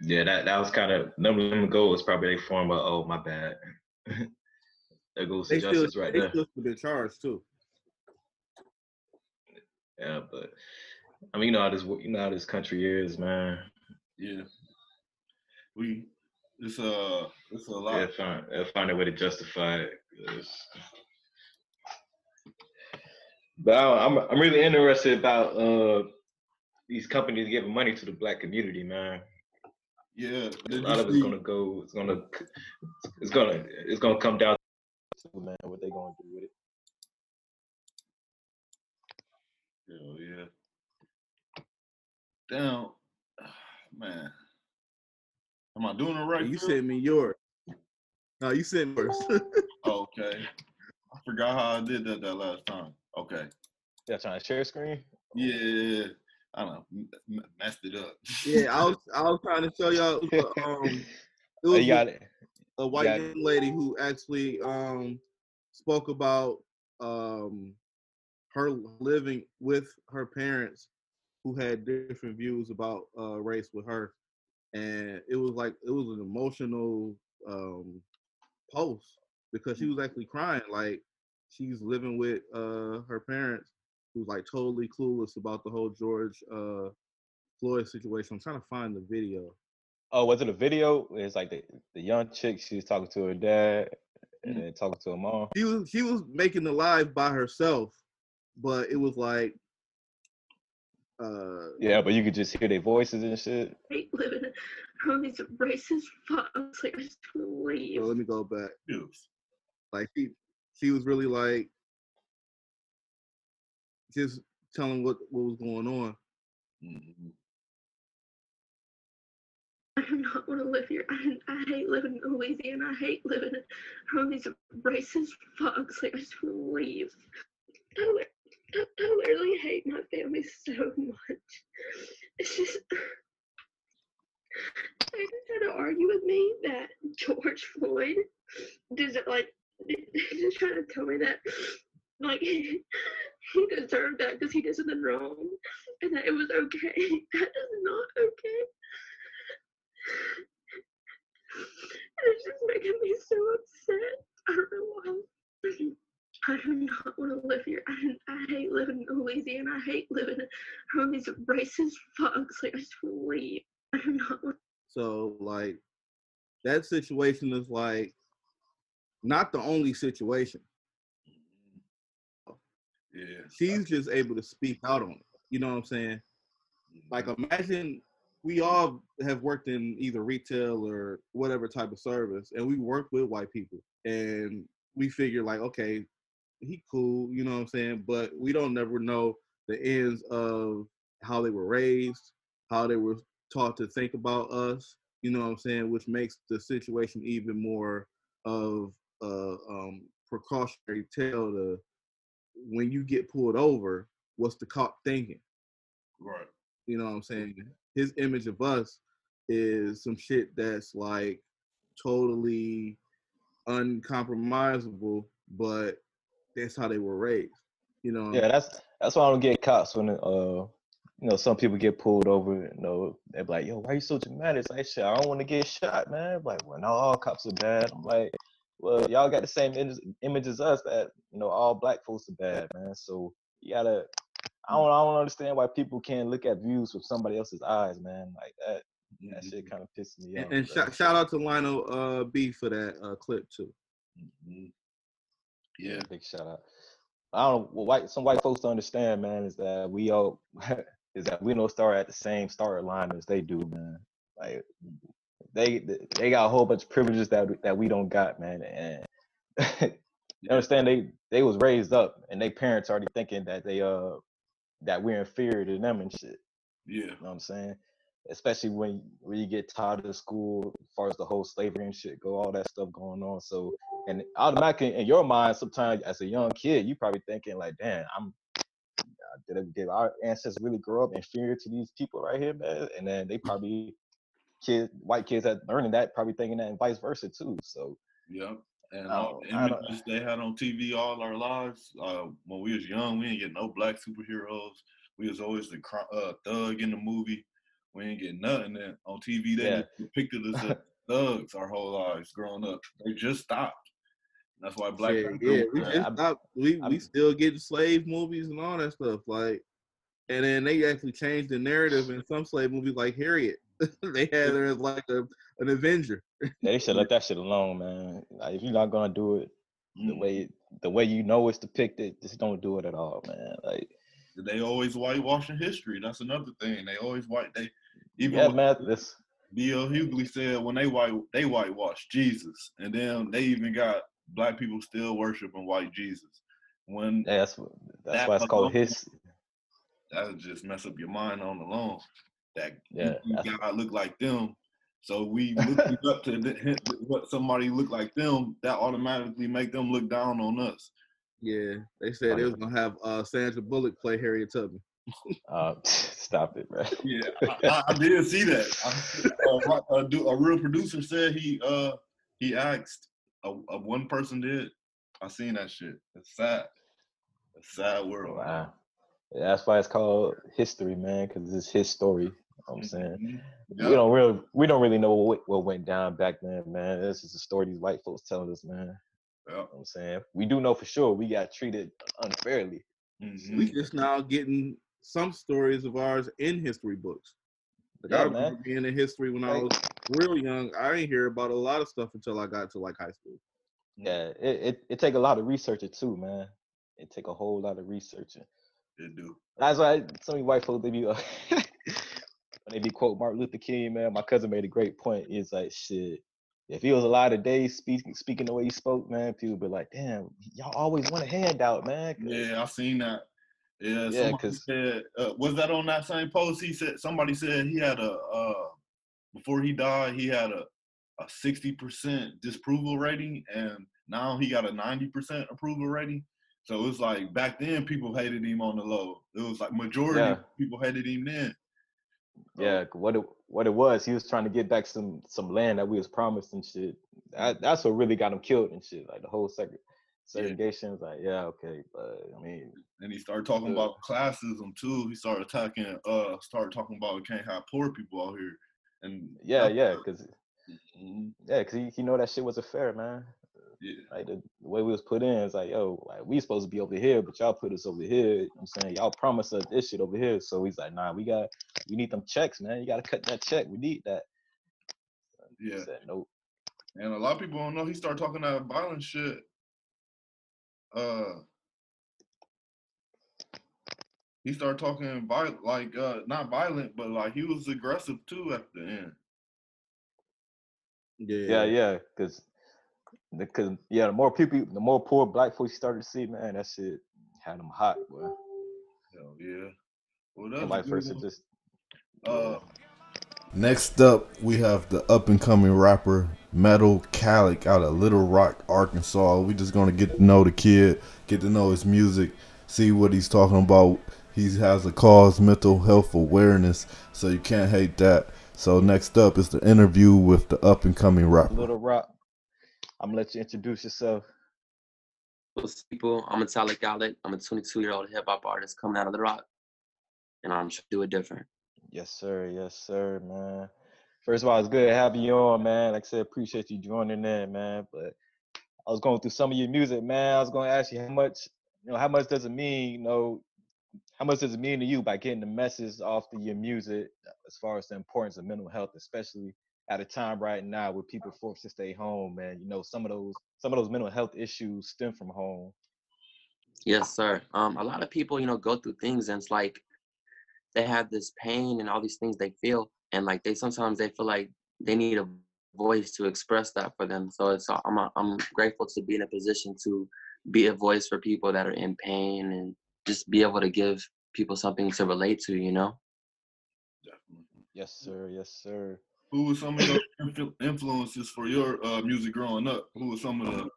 yeah, that that was kind of number them goal was probably they form of oh my bad. [LAUGHS] there goes the They still, justice right they there. still been charged too. Yeah, but I mean, you know how this you know how this country is, man. Yeah. We it's uh it's a lot. They'll find find a way to justify it. But I, I'm I'm really interested about uh these companies giving money to the black community, man. Yeah. A lot of it's gonna go. It's gonna. It's gonna. It's gonna come down. to Man, what they gonna do with it? Hell yeah. Damn, [SIGHS] man. Am I doing it right? you Phil? sent me yours. No, you sent first. [LAUGHS] Okay. I forgot how I did that that last time. Okay. Yeah, trying to share screen. Yeah. I don't know. m- m- Messed it up. yeah, I was [LAUGHS] I was trying to show y'all. Um, [LAUGHS] it Oh, was you got it. a white young lady who actually um spoke about um her living with her parents who had different views about uh race with her and it was like it was an emotional um post because she was actually crying like she's living with uh her parents who's like totally clueless about the whole George uh Floyd situation. I'm trying to find the video. Oh, was it a video? It's like the, the young chick. She was talking to her dad and then talking to her mom. she was she was making the live by herself, but it was like uh Yeah, but you could just hear their voices and shit. hate living around these racist fucks. Like I just want to leave. so let me go back. Yes. Like she she was really like just telling what what was going on. Mhm. I do not want to live here. I, I hate living in Louisiana. I hate living around these racist fucks. Like I just want to leave. I, li- I, literally hate my family so much. It's just. They just try to argue with me that George Floyd doesn't like. Just trying to tell me that like [LAUGHS] he deserved that because he did something wrong and that it was okay. [LAUGHS] That is not okay. And it's just making me so upset. I don't know why. I do not want to live here. I, I hate living in Louisiana. I hate living around these racist fucks. Like I just want to leave. I do not want. So like that situation is like not the only situation. Yeah. She's just able to speak out on it. You know what I'm saying? Like mm-hmm. imagine we all have worked in either retail or whatever type of service, and we work with white people, and we figure like, okay, he cool, you know what I'm saying? But we don't never know the ends of how they were raised, how they were taught to think about us, you know what I'm saying? Which makes the situation even more of a um, precautionary tale to when you get pulled over, what's the cop thinking? Right. You know what I'm saying? His image of us is some shit that's like totally uncompromisable, but that's how they were raised. You know? Yeah, that's that's why I don't get cops when uh you know some people get pulled over. You know they're like, "Yo, why are you so dramatic?" It's like, "Shit, I don't want to get shot, man." I'm like, well, no, all cops are bad. I'm like, well, y'all got the same image, image as us that you know all black folks are bad, man. So you gotta. I don't, I don't understand why people can't look at views with somebody else's eyes, man. Like that, that Mhm. shit kind of pisses me off. and bro. shout, shout out to Lionel uh, B for that uh, clip too. Mhm. Yeah. Big shout out. I don't know white some white folks don't understand, man, is that we all [LAUGHS] is that we don't start at the same start line as they do, man. Like they they got a whole bunch of privileges that that we don't got, man. And [LAUGHS] you understand they they was raised up and they parents already thinking that they uh that we're inferior to them and shit. Yeah. You know what I'm saying? Especially when when you get tired of school, as far as the whole slavery and shit go, all that stuff going on. So, and automatically in your mind, sometimes as a young kid, you probably thinking like, "Damn, I'm did, did our ancestors really grow up inferior to these people right here, man?" And then they probably kids, white kids that learning that, probably thinking that, and vice versa too. So, Yep. And all the don't- I don't- images they had on TV all our lives. Uh, when we was young, we didn't get no black superheroes. We was always the cr- uh, thug in the movie. We didn't get nothing and on TV. They Yeah. depicted us as [LAUGHS] thugs our whole lives growing up. They just stopped. That's why black Shit, people. yeah, we Yeah, just I'm- stopped. We we I'm- still getting slave movies and all that stuff. Like, and then they actually changed the narrative in some slave movies, like Harriet. [LAUGHS] they had her as like a, an Avenger. they should let that shit alone, man. Like, if you're not gonna do it the Mm. way the way you know it's depicted, just don't do it at all, man. Like. They always whitewashing history. That's another thing. They always white. They even Yeah, what man. This D.L. Hughley said when they white they whitewashed Jesus, and then they even got black people still worshiping white Jesus. When yeah, that's that's That why it's called alone- his. that would just mess up your mind on the loan. That Yeah, you that's- God look like them, So we [LAUGHS] looking up to the, what somebody look like them, that automatically make them look down on us. Yeah, they said they was gonna have uh, Sandra Bullock play Harriet Tubman. [LAUGHS] Uh, [LAUGHS] stop it, man. Yeah, I, I did see that. I, uh, a, a, real producer said he uh he asked a, a one person did. I seen that shit. It's sad. It's sad world. Wow. Yeah, that's why it's called history, man, because it's his story. You know what I'm saying Mm-hmm. we don't really we don't really know what what went down back then, man. This is a story these white folks telling us, man. Yeah. You know what I'm saying we do know for sure we got treated unfairly. Mhm. We just now getting some stories of ours in history books. Like I remember man. being in history when I was real young. I didn't hear about a lot of stuff until I got to like high school. Yeah, it, it it take a lot of researching too, man. It take a whole lot of researching. It do. That's why some of you white folks they be uh, [LAUGHS] they be quote Martin Luther King, man. My cousin made a great point. It's like shit. If he was alive today, speaking speaking the way he spoke, man, people be like, "Damn, y'all always want a handout, man. Yeah, I seen that. Yeah, Yeah, somebody 'cause- said uh, was that on that same post? He said somebody said he had a uh before he died, he had a a sixty percent disapproval rating, and now he got a ninety percent approval rating. So it's like back then people hated him on the low. It was like majority Yeah. people hated him then. Yeah, what it what it was, he was trying to get back some some land that we was promised and shit. That, that's what really got him killed and shit. Like the whole seg- segregation is like, yeah, okay, but I mean, And he started talking Yeah. about classism too. He started attacking uh started talking about we can't have poor people out here. And yeah, yeah, cause Mhm. yeah, cause he, he know that shit wasn't fair, man. yeah. Like the, the way we was put in, it's like, yo, like we supposed to be over here, but y'all put us over here. You know I'm saying y'all promised us this shit over here. So he's like, nah, we got we need them checks, man. You gotta cut that check. We need that. He Yeah. said, nope. And a lot of people don't know he started talking that violent shit. Uh, he started talking violent, like uh, not violent, but like he was aggressive too at the end. Yeah, yeah, because because yeah, the more people, the more poor black folks you started to see, man, that shit had them hot, boy. Hell yeah. Well, And that's vice good. just Uh, Next up, we have the up and coming rapper Metalecalec out of Little Rock, Arkansas. We just gonna get to know the kid, get to know his music, see what he's talking about. He has a cause mental health awareness, so you can't hate that. So next up is the interview with the up and coming rapper. Little Rock. I'm gonna let you introduce yourself. What's people? I'm Metalecalec. I'm a 22 year old hip hop artist coming out of the rock, and I'm trying to do it different. Yes, sir. Yes, sir, man. First of all, it's good to have you on, man. Like I said, appreciate you joining in, man. But I was going through some of your music, man. I was going to ask you how much, you know, how much does it mean, you know, how much does it mean to you by getting the message off to your music as far as the importance of mental health, especially at a time right now where people forced to stay home, man. You know, some of those some of those mental health issues stem from home. Yes, sir. Um, a lot of people, you know, go through things, and it's like they have this pain and all these things they feel, and like they sometimes they feel like they need a voice to express that for them. So it's I'm a, I'm grateful to be in a position to be a voice for people that are in pain and just be able to give people something to relate to. You know. definitely. Yes, sir. Yes, sir. Who were some of your [COUGHS] influences for your uh, music growing up? Who were some of the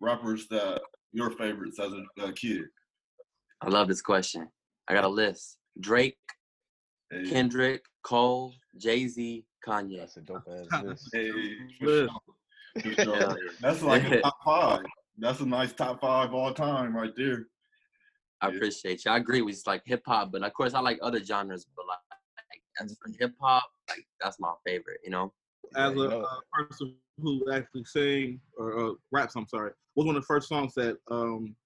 rappers that your favorites as a, a kid? I love this question. I got a list: Drake, Hey, Kendrick, Cole, Jay Z, Kanye. That's a dope ass [LAUGHS] list. hey, for sure. For [LAUGHS] sure. That's like a top five. That's a nice top five all time right there. I Yeah. appreciate you. I agree with like hip hop, but of course I like other genres. But like, like as for hip hop, like that's my favorite. You know. As a uh, person who actually sang or uh, raps, I'm sorry, what was one of the first songs that um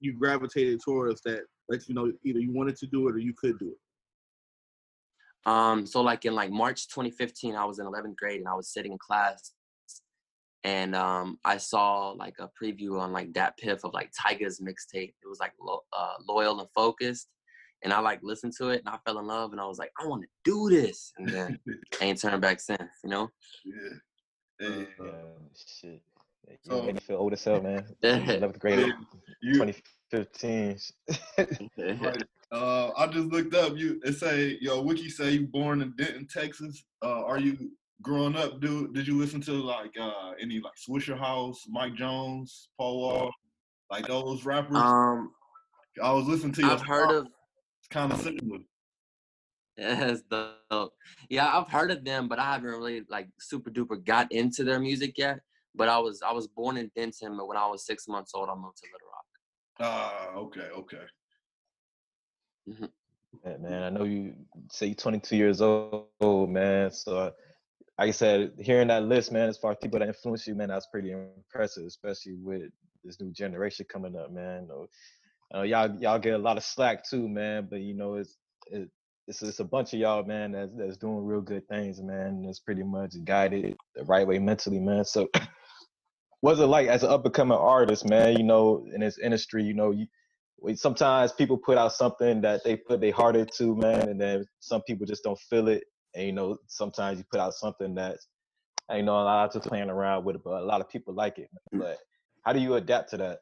you gravitated towards that let you know either you wanted to do it or you could do it? Um. So like in like March 2015, I was in 11th grade and I was sitting in class, and um I saw like a preview on like DatPiff of like Tyga's mixtape. It was like lo- uh, loyal and focused. And I like listened to it and I fell in love and I was like, I want to do this. And then I [LAUGHS] ain't turned back since, you know? Yeah. Hey, uh, shit. You So- made me feel old as hell, man. 11th grade, 2015. right. Uh, I just looked up. You it say your wiki say you born in Denton, Texas. Uh, are you growing up, do did you listen to like uh any like Swishahouse, Mike Jones, Paul Wall, like those rappers? Um, I was listening to your I've heard of It's kind of similar. yes, dope. Yeah, I've heard of them, but I haven't really like super duper got into their music yet. But I was I was born in Denton, but when I was six months old, I moved to Little Rock. Ah, okay, okay. Yeah, man, I know you say you're 22 years old, man. So, uh, like I said, hearing that list, man, as far as people that influence you, man, that's pretty impressive, especially with this new generation coming up, man. you know, y'all, y'all get a lot of slack too, man. But you know, it's it, it's it's a bunch of y'all, man, that's that's doing real good things, man. That's pretty much guided the right way mentally, man. So, [COUGHS] what's it like as an up and coming artist, man? You know, in this industry, you know, you sometimes people put out something that they put their heart into, man, and then some people just don't feel it. And you know, sometimes you put out something that's, you know, a lot of playing around with it, but a lot of people like it. Mm. But how do you adapt to that?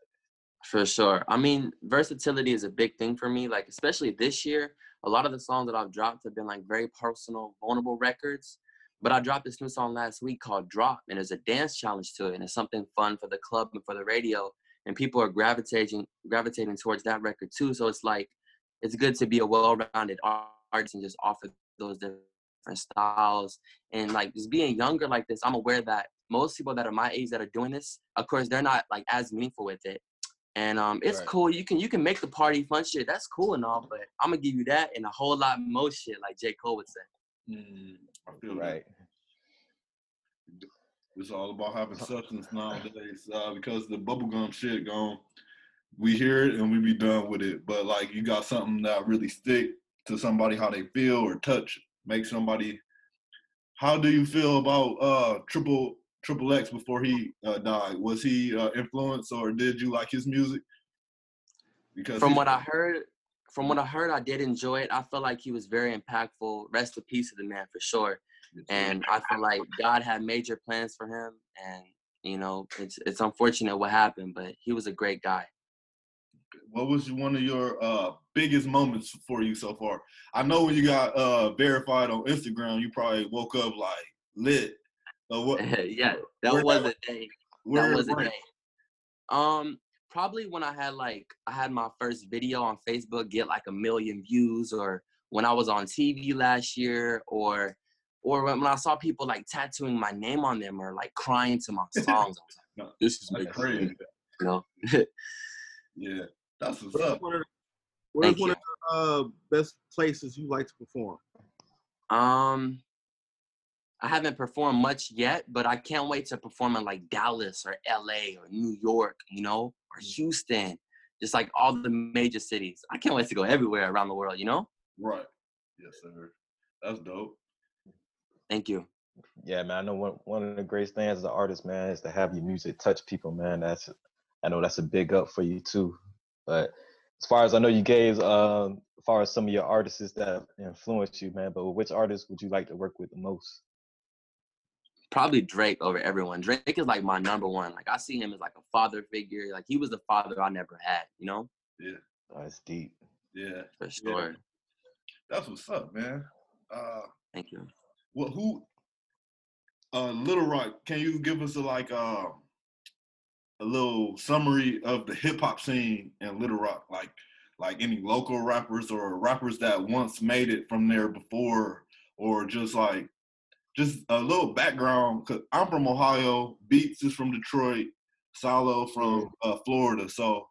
For sure. I mean, versatility is a big thing for me. Like, especially this year, a lot of the songs that I've dropped have been like very personal, vulnerable records. But I dropped this new song last week called Drop, and there's a dance challenge to it, and it's something fun for the club and for the radio. And people are gravitating gravitating towards that record too. So it's like it's good to be a well-rounded artist and just offer those different styles. And like just being younger like this, I'm aware that most people that are my age that are doing this, of course, they're not like as meaningful with it. And um, it's Right. cool. You can you can make the party fun shit. That's cool and all, but I'm gonna give you that and a whole lot more shit, like J Cole would say. Mm, I feel that. Right. It's all about having substance nowadays uh, because the bubblegum shit gone. We hear it and we be done with it. But like you got something that really stick to somebody how they feel or touch, make somebody. How do you feel about uh Triple Triple X before he uh, died? Was he uh, influenced or did you like his music? Because From what I heard, from what I heard, I did enjoy it. I felt like he was very impactful. Rest in peace to the man for sure. And I feel like God had major plans for him, and you know, it's it's unfortunate what happened, but he was a great guy. What was one of your uh biggest moments for you so far? I know when you got uh verified on Instagram, you probably woke up like lit. Uh, [LAUGHS] what? yeah, that was that- a day. Where that was a day. Um, probably when I had like I had my first video on Facebook get like a million views, or when I was on TV last year, or or when, I saw people like tattooing my name on them or like crying to my [LAUGHS] songs. I was No, this is crazy. you [LAUGHS] know. Yeah, that's what's What is up. one of, what Thank is one of the uh, best places you like to perform? Um, I haven't performed much yet, but I can't wait to perform in like Dallas or LA or New York, you know, or Houston, just like all the major cities. I can't wait to go everywhere around the world, you know? Right. Yes, sir. That's dope. Thank you. Yeah, man. I know one one of the greatest things as an artist, man, is to have your music touch people, man. That's I know that's a big up for you too. But as far as I know, you gave um, as far as some of your artists that influenced you, man. But which artist would you like to work with the most? Probably Drake over everyone. Drake is like my number one. Like I see him as like a father figure. Like he was the father I never had, you know? Yeah, that's deep. Yeah, For sure. that's what's up, man. Uh, Thank you. well, who? Uh, Little Rock. Can you give us a like uh, a little summary of the hip hop scene in Little Rock? Like, like any local rappers or rappers that once made it from there before, or just like just a little background. Cause I'm from Ohio. Beats is from Detroit. Solly from uh, Florida. So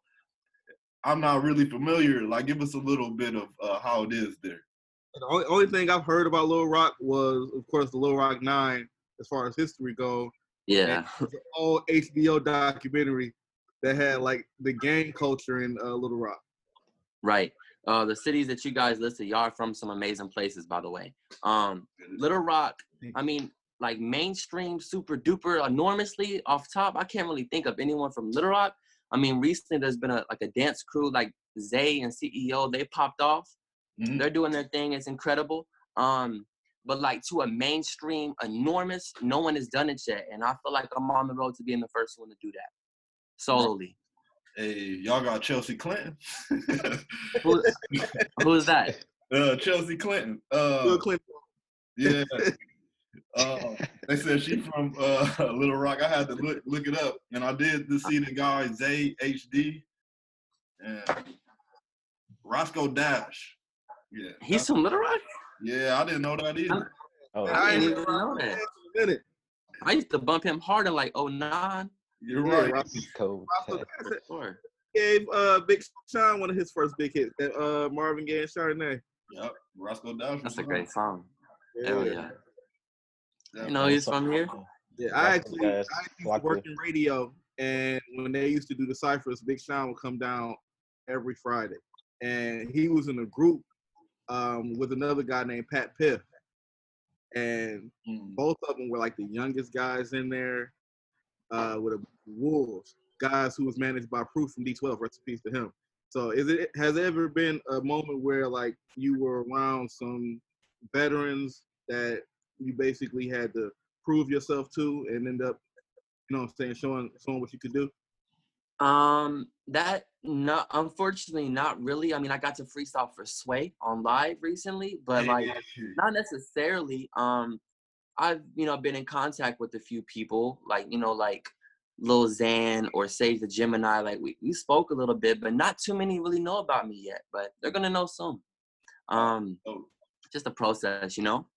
I'm not really familiar. Like, give us a little bit of uh, how it is there. The only, only thing I've heard about Little Rock was, of course, the Little Rock Nine, as far as history goes. Yeah. An old HBO documentary that had like the gang culture in uh, Little Rock. Right. Uh, the cities that you guys listed, y'all are from some amazing places, by the way. Um, Little Rock, I mean, like mainstream, super duper, enormously off top. I can't really think of anyone from Little Rock. I mean, recently there's been a like a dance crew like Zay and CEO. They popped off. Mhm. They're doing their thing. It's incredible. Um, but like to a mainstream, enormous, no one has done it yet, and I feel like I'm on the road to being the first one to do that solely. Hey, y'all got Chelsea Clinton. [LAUGHS] Who, who is that? uh, Chelsea Clinton. Uh, Bill Clinton. yeah. Uh, they said she from uh, [LAUGHS] Little Rock. I had to look look it up, and I did to see the guy Zay HD and Roscoe Dash. Yeah, He's from Little Rock. Yeah. I didn't know that either. Oh, I ain't didn't even know around that. in a. I used to bump him hard in like 09. You're Yeah, right. Roscoe- cold. Roscoe Dash Sure. gave uh Big Sean one of his first big hits. That uh Marvin Gaye and Chardonnay. Yep, Roscoe Dash. That's a great song. Yeah. Hell yeah. Yeah. You know he's from here. Yeah, I actually, I actually used to work in radio, and when they used to do the ciphers, Big Sean would come down every Friday, and he was in a group um, with another guy named Pat Piff, and Mm. both of them were like the youngest guys in there, uh, with the Wolves guys who was managed by Proof from D12. Rest in peace to him. So, is it has there ever been a moment where like you were around some veterans that you basically had to prove yourself to and end up, you know, what I'm saying showing showing what you could do? Um, that no, unfortunately, not really. I mean, I got to freestyle for Sway on live recently, but like not necessarily. Um, I've you know been in contact with a few people, like you know, like Lil Xan or Sage the Gemini. Like we we spoke a little bit, but not too many really know about me yet. But they're gonna know soon. Um, Oh, just a process, you know.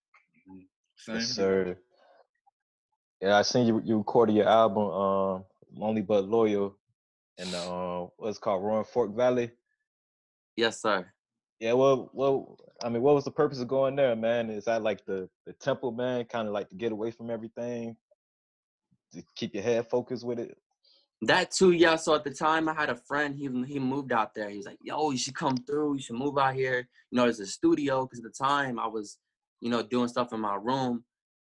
same. Yes, sir. Yeah, I seen you you recorded your album, um, Lonely But Loyal, in the uh, what's called Roaring Fork Valley. Yes, sir. Yeah, well, well, I mean, what was the purpose of going there, man? Is that like the the temple, man? Kind of like to get away from everything, to keep your head focused with it. That too, yeah. So at the time, I had a friend. He he moved out there. He was like, "Yo, you should come through. You should move out here. You know, there's a studio." Because at the time, I was, you know, doing stuff in my room,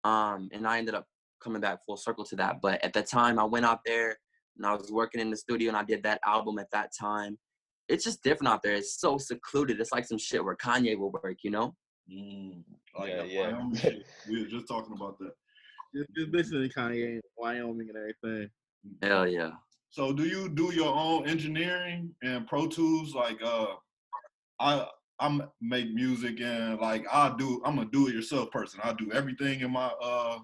um, and I ended up coming back full circle to that. But at the time, I went out there and I was working in the studio, and I did that album at that time. It's just different out there. It's so secluded. It's like some shit where Kanye will work. You know? Mm, like Yeah, yeah. Wyoming. We were just talking about that. Just, just mentioning Kanye and Wyoming and everything. Hell yeah. So do you do your own engineering and Pro Tools? Like uh I I m- make music and like I do I'm a do it yourself person. I do everything in my uh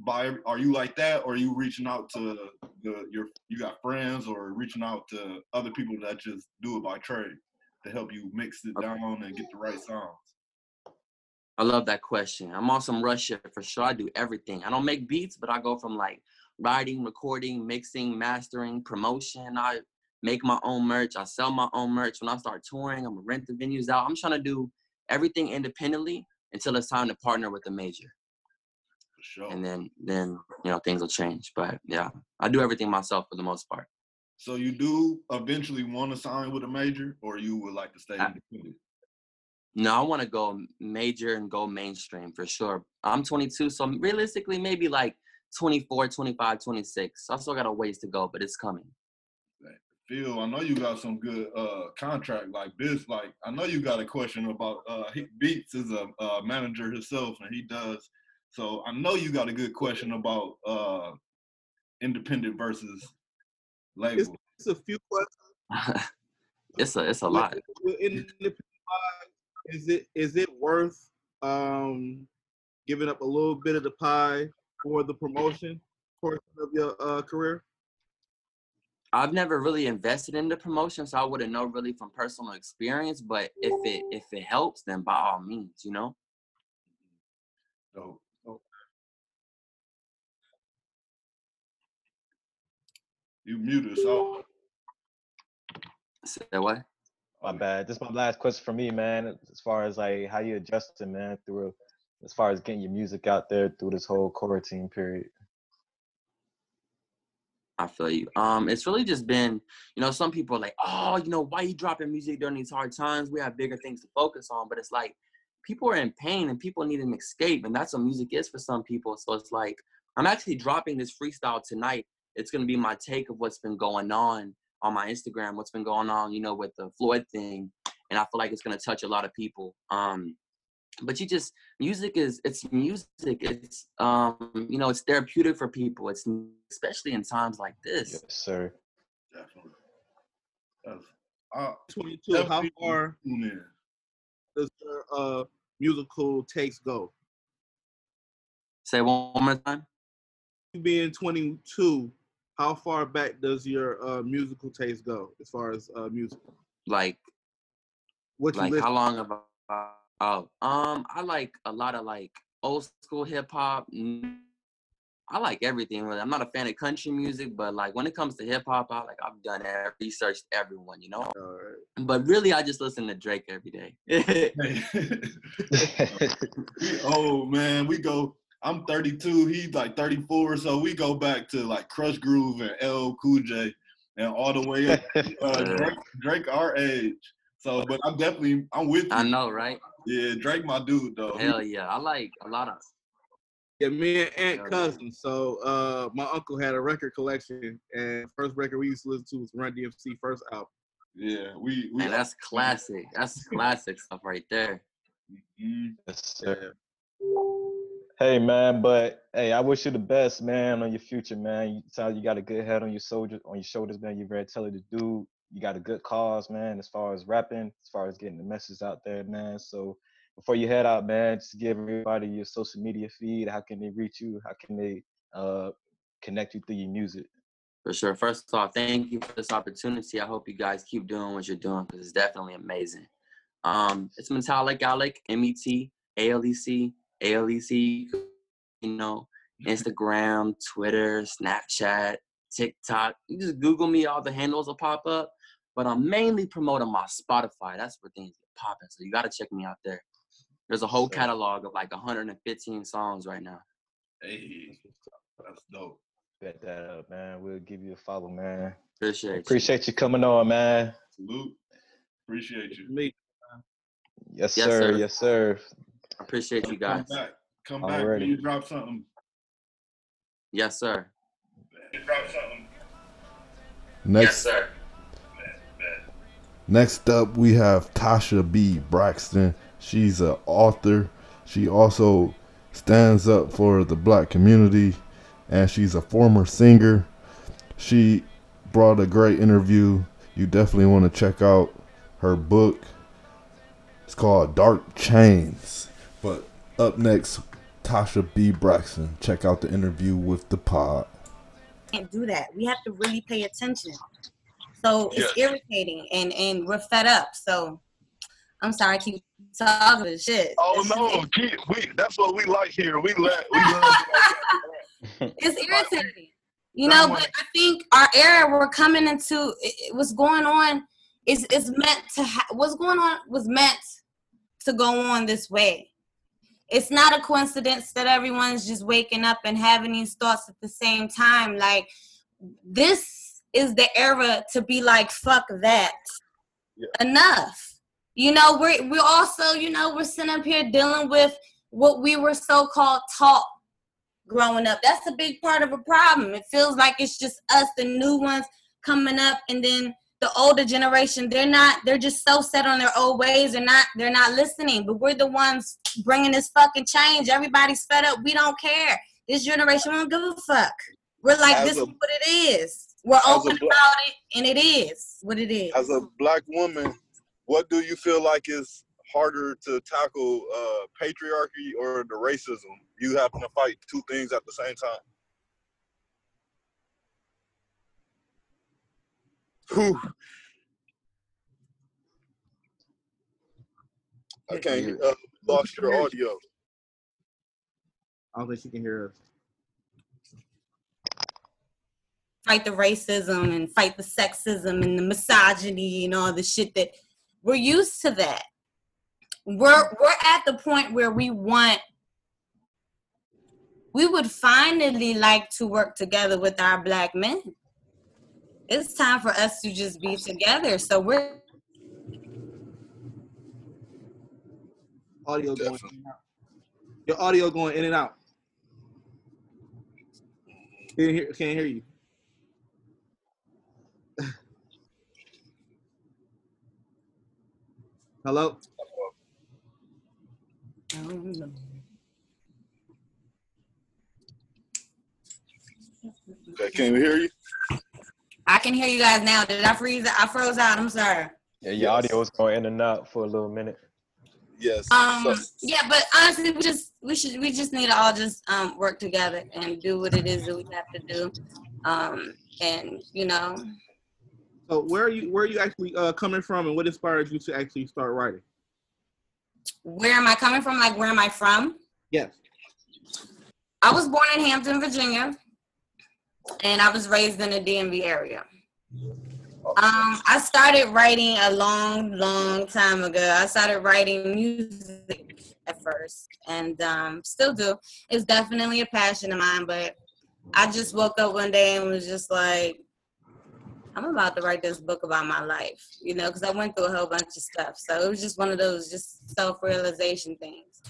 by are you like that or are you reaching out to the your you got friends or reaching out to other people that just do it by trade to help you mix it down and get the right sounds? I love that question. I'm on some Russ shit for sure. I do everything. I don't make beats, but I go from like writing, recording, mixing, mastering, promotion. I make my own merch. I sell my own merch. When I start touring, I'm gonna rent the venues out. I'm trying to do everything independently until it's time to partner with a major. For sure. And then then you know things will change. But yeah, I do everything myself for the most part. So you do eventually want to sign with a major or you would like to stay I- independent? No, I want to go major and go mainstream for sure. I'm 22, so realistically, maybe like 24, 25, 26. I still got a ways to go, but it's coming. Phil, I know you got some good uh contract like this. Like I know you got a question about uh he, Beats is a uh, manager himself and he does. So I know you got a good question about uh independent versus label. It's a few questions. [LAUGHS] it's a it's a lot. Independent is it is it worth um giving up a little bit of the pie for the promotion portion of your uh, career? I've never really invested in the promotion, so I wouldn't know really from personal experience. But if it if it helps, then by all means, you know. So you muted, so Say what? My bad. This is my last question for me, man. As far as like how you adjusting, man, through as far as getting your music out there through this whole quarantine period. I feel you. Um, it's really just been, you know, some people are like, oh, you know, why you dropping music during these hard times? We have bigger things to focus on. But it's like people are in pain and people need an escape, and that's what music is for some people. So it's like I'm actually dropping this freestyle tonight. It's gonna be my take of what's been going on on my Instagram, what's been going on, you know, with the Floyd thing, and I feel like it's gonna touch a lot of people. Um, but you just music is it's music it's um you know it's therapeutic for people it's especially in times like this Yes, sir. definitely. Uh, 22. How far does your uh, musical takes go? Say one more time. You being 22, how far back does your uh, musical taste go as far as uh, music? Like, What like how long have I? Oh, um, I like a lot of like old school hip hop. I like everything. I'm not a fan of country music, but like when it comes to hip hop, I like I've done every, researched everyone, you know. All right. But really, I just listen to Drake every day. [LAUGHS] [LAUGHS] oh man, we go. I'm 32. He's like 34. So we go back to like Krush Groove and L Cool J, and all the way up. [LAUGHS] Uh, Drake, Drake, our age. So, but I'm definitely I'm with you. I know, right? Yeah, Drake, my dude though. Hell yeah, I like a lot of. Yeah, me and Ant Yeah. cousins. So uh, my uncle had a record collection, and first record we used to listen to was Run DMC first album. Yeah, we we. And that's classic. That's classic stuff right there. Mhm. Yes, sir. Hey man, but hey, I wish you the best, man, on your future, man. You sound you got a good head on your soldier on your shoulders, man. You're very talented dude. You got a good cause, man, as far as rapping, as far as getting the message out there, man. So before you head out, man, just give everybody your social media feed. How can they reach you? How can they uh connect you through your music? For sure. First of all, thank you for this opportunity. I hope you guys keep doing what you're doing because it's definitely amazing. Um, it's Metalecalec, M E T A L E C, A L E C, you know, mm-hmm. Instagram, Twitter, Snapchat, TikTok. You just Google me, all the handles will pop up. But I'm mainly promoting my Spotify. That's where things get popping. So you got to check me out there. There's a whole Sure. catalog of like 115 songs right now. Hey, that's dope. Bet that up, man. We'll give you a follow, man. Appreciate you. Appreciate you coming on, man. Salute. Appreciate you. Me, Yes, Yes, sir. sir. Yes, sir. Appreciate you guys. Come back. Come back Alrighty. when you drop something. Yes, sir. Drop something. Next, sir. next up, we have Tacha B. Braxton. She's an author. She also stands up for the black community, and she's a former singer. She brought a great interview. You definitely want to check out her book. It's called Dark Chains. But up next, Tacha B. Braxton. Check out the interview with the pod. can't do that. We have to really pay attention. So it's irritating and and we're fed up. So I'm sorry, I keep talking this shit. Oh It's no, just- keep, we that's what we like here. We let we love [LAUGHS] it's irritating. You know, but I think our era we're coming into it, it- what's going on is is meant to ha- what's going on was meant to go on this way. It's not a coincidence that everyone's just waking up and having these thoughts at the same time. Like this is the era to be like fuck that. Enough. You know, we're we're also, you know, we're sitting up here dealing with what we were so called taught growing up. That's a big part of a problem. It feels like it's just us, the new ones coming up, and then the older generation. They're not. They're just so set on their old ways. They're not. They're not listening. But we're the ones bringing this fucking change. Everybody's fed up. We don't care. This generation won't give a fuck. We're like, As this a- is what it is. We're open about it, and it is what it is. as a black woman, what do you feel like is harder to tackle, uh, patriarchy or the racism? You having to fight two things at the same time. Whew. I can't uh, lost your audio. I don't think she can hear us. fight the racism and fight the sexism and the misogyny and all the shit that we're used to that. We're we're at the point where we want we would finally like to work together with our black men. It's time for us to just be together. So we're Audio going in and out. Your audio going in and out. Can't hear, can't hear you. [LAUGHS] Hello? Okay, can we hear you? I can hear you guys now. Did I freeze? I froze out. I'm sorry. Yeah, your audio was going in and out for a little minute. Yes. Um, So- yeah, but honestly, we just we should we just need to all just um work together and do what it is that we have to do. Um, and you know, So where are you where are you actually uh, coming from, and what inspired you to actually start writing? where am I coming from? Like, where am I from? Yes. I was born in Hampton, Virginia, and I was raised in the DMV area. Um, I started writing a long, long time ago. I started writing music at first, and um, still do. It's definitely a passion of mine, but I just woke up one day and was just like, I'm about to write this book about my life, you know, because I went through a whole bunch of stuff. So it was just one of those just self-realization things.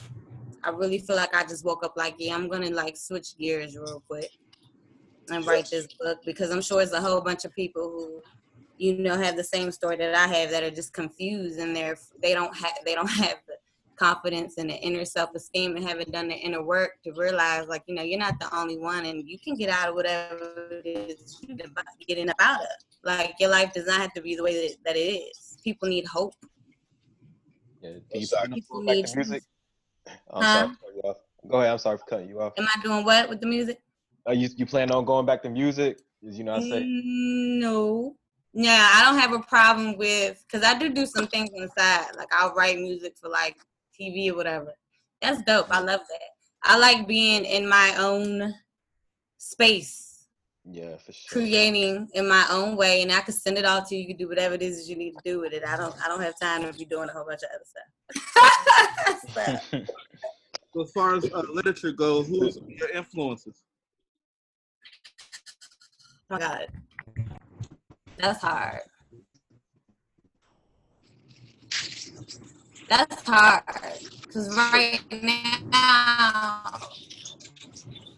I really feel like I just woke up like, yeah, I'm gonna like switch gears real quick and write this book because I'm sure it's a whole bunch of people who, you know, have the same story that I have that are just confused and they're they don't have they don't [LAUGHS] have the confidence and the inner self-esteem and haven't done the inner work to realize like you know you're not the only one and you can get out of whatever it is you're getting up out of like your life does not have to be the way that, that it is people need hope Yeah. Can you people need to music? I'm Huh? sorry to you off. Go ahead. I'm sorry for cutting you off. am i doing what with the music Are you you plan on going back to music? As you know, I say. Mm, no yeah i don't have a problem with because i do do some things on the side like i'll write music for like tv or whatever that's dope i love that i like being in my own space Yeah, for sure. creating in my own way and i can send it all to you you can do whatever it is that you need to do with it i don't i don't have time to be doing a whole bunch of other stuff [LAUGHS] So, [LAUGHS] So as far as uh, literature goes, who's your influences? My god. That's hard. That's hard. Because right now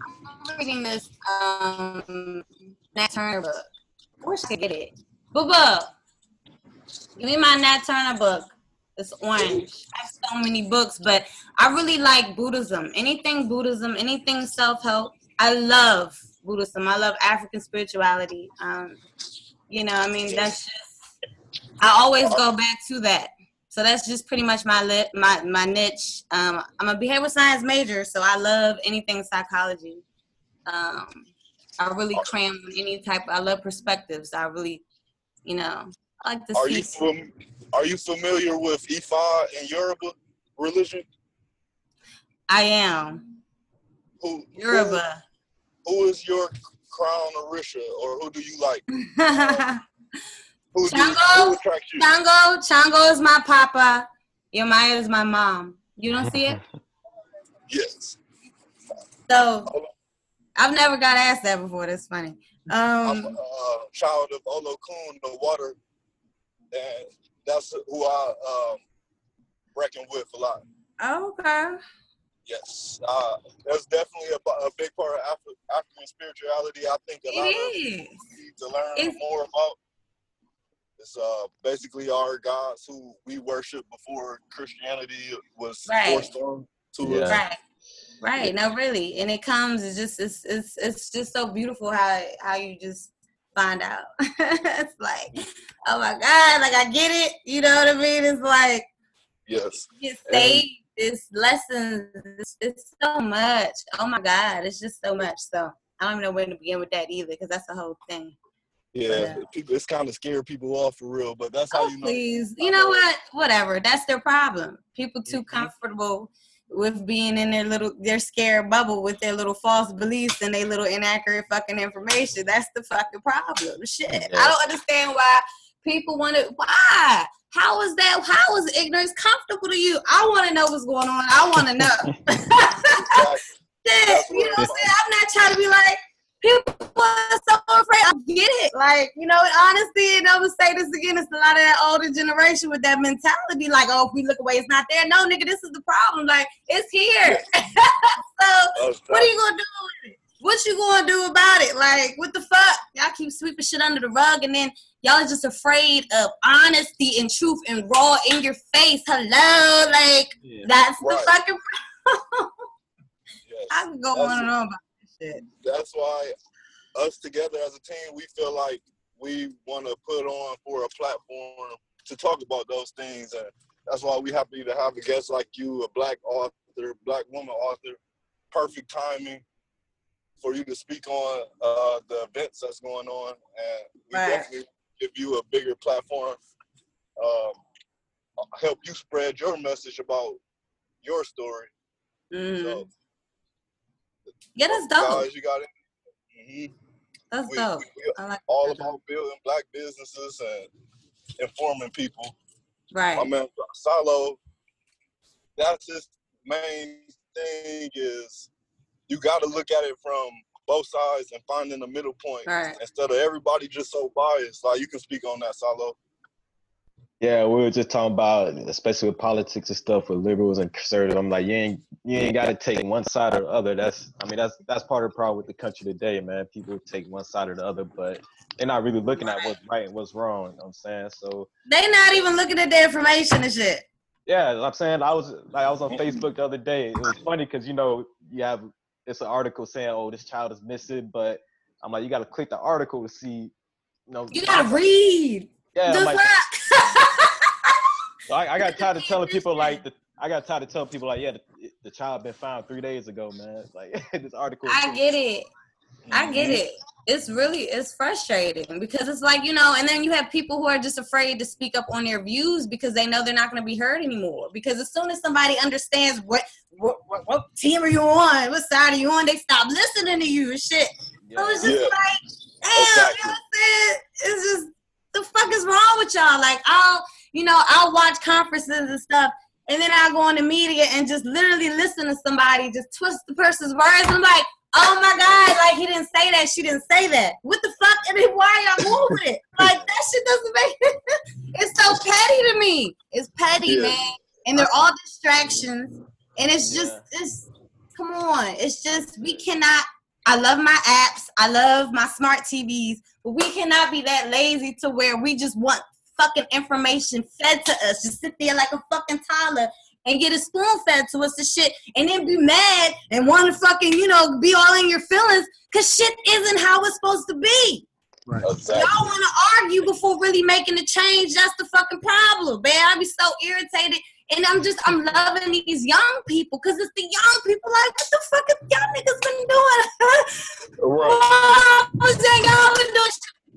i'm reading this um nat turner book. I wish i could get it. Boo boo give me my nat turner book. It's orange. I have so many books but i really like buddhism. Anything buddhism anything self-help i love buddhism i love african spirituality um you know i mean that's just i always go back to that. So that's just pretty much my lit my my niche. Um i'm a behavioral science major so i love anything psychology. Um i really cram any type i love perspectives. I really you know i like to Are see you fam- Are you familiar with Ifa and Yoruba religion? i am. Who who, yoruba who is your crown Orisha, or who do you like? [LAUGHS] Who do Chango, you? Chango, Chango is my papa. Yemaya is my mom. You don't see it? Yes. So I've never got asked that before. That's funny. I'm Um, a child of Olokun, the water, and that's who I um, reckon with a lot. okay. Yes, uh, that's definitely a, a big part of Afri- African spirituality. I think a lot It of is. need to learn It's- more about. It's uh, basically our gods who we worship before Christianity was Right. forced on to us. Yeah. Right. Right. No, really. And it comes, it's just it's it's it's just so beautiful how how you just find out. [LAUGHS] it's like, oh my God, like I get it. You know what I mean? It's like Yes. you get saved, it's lessons, it's, it's so much. Oh my God, it's just so much. So I don't even know where to begin with that either, because that's the whole thing. Yeah, Yeah. people, it's kind of scare people off for real, but that's how Oh, you know. please. You know what? Whatever. That's their problem. People too Mhm. comfortable with being in their little their scared bubble with their little false beliefs and their little inaccurate fucking information. That's the fucking problem. Shit. I don't understand why people want to why? How is that? How is ignorance comfortable to you? I want to know what's going on. I want to know. [LAUGHS] [LAUGHS] Exactly. Shit, you know what what I'm saying? I'm not trying to be like, people are so afraid. I get it. Like, you know, honestly, and I'm gonna say this again, it's a lot of that older generation with that mentality, like, oh, if we look away, it's not there. No, nigga, this is the problem. Like, it's here. [LAUGHS] so what are you gonna do with it? What you gonna do about it? Like, what the fuck? Y'all keep sweeping shit under the rug and then y'all are just afraid of honesty and truth and raw in your face. Hello, like Yeah. that's the Right. fucking yes. I can go That's on and on about this shit. that's why us together as a team, we feel like we want to put on for a platform to talk about those things and That's why we happy to have a guest like you, a black author, black woman author. Perfect timing for you to speak on uh, the events that's going on, and we Right. definitely give you a bigger platform. Um, help you spread your message about your story. Mm. So, Yeah, that's dope. guys, you got it. hmm That's We, dope. we, we I like all about building black businesses and informing people. Right. My man Solly, that's his main thing is you got to look at it from both sides and finding the middle point Right. instead of everybody just so biased. Like you can speak on that, Solly. Yeah, we were just talking about, especially with politics and stuff, with liberals and conservatives. I'm like, you ain't you ain't got to take one side or the other. That's I mean, that's that's part of the problem with the country today, man. People take one side or the other, but they're not really looking at what's right and what's wrong. You know what I'm saying so. They not even looking at the information and shit. Yeah, I'm saying I was like I was on [LAUGHS] Facebook the other day. It was funny because you know you have it's an article saying, "Oh, this child is missing," but I'm like, you got to click the article to see. You know, You gotta read. Yeah, the like? [LAUGHS] So I, I got [LAUGHS] tired of telling people like the, I got tired of telling people like yeah the, the child been found three days ago man like [LAUGHS] this article I get it. I mm-hmm. get it. It's really it's frustrating because it's like you know, and then you have people who are just afraid to speak up on their views because they know they're not going to be heard anymore. Because as soon as somebody understands what what, what what team are you on, what side are you on, they stop listening to you and shit. So it's just Yeah. like, damn, you know what I'm saying? It's just the fuck is wrong with y'all? Like I'll you know I'll watch conferences and stuff. And then I'll go on the media and just literally listen to somebody just twist the person's words. And I'm like, oh my God, like he didn't say that, she didn't say that. What the fuck? And then why y'all moving it? [LAUGHS] Like that shit doesn't make [LAUGHS] it's so petty to me. It's petty, Yeah. man. And they're all distractions. And it's just it's come on. It's just we cannot I love my apps. I love my smart TVs, but we cannot be that lazy to where we just want fucking information fed to us. Just sit there like a fucking toddler and get a spoon fed to us the shit, and then be mad and want to fucking, you know, be all in your feelings because shit isn't how it's supposed to be. Right. Y'all want to argue before really making a change. That's the fucking problem, man. I be so irritated. And I'm just, I'm loving these young people because it's the young people like, what the fuck have y'all niggas been doing? Right. [LAUGHS] What y'all been doing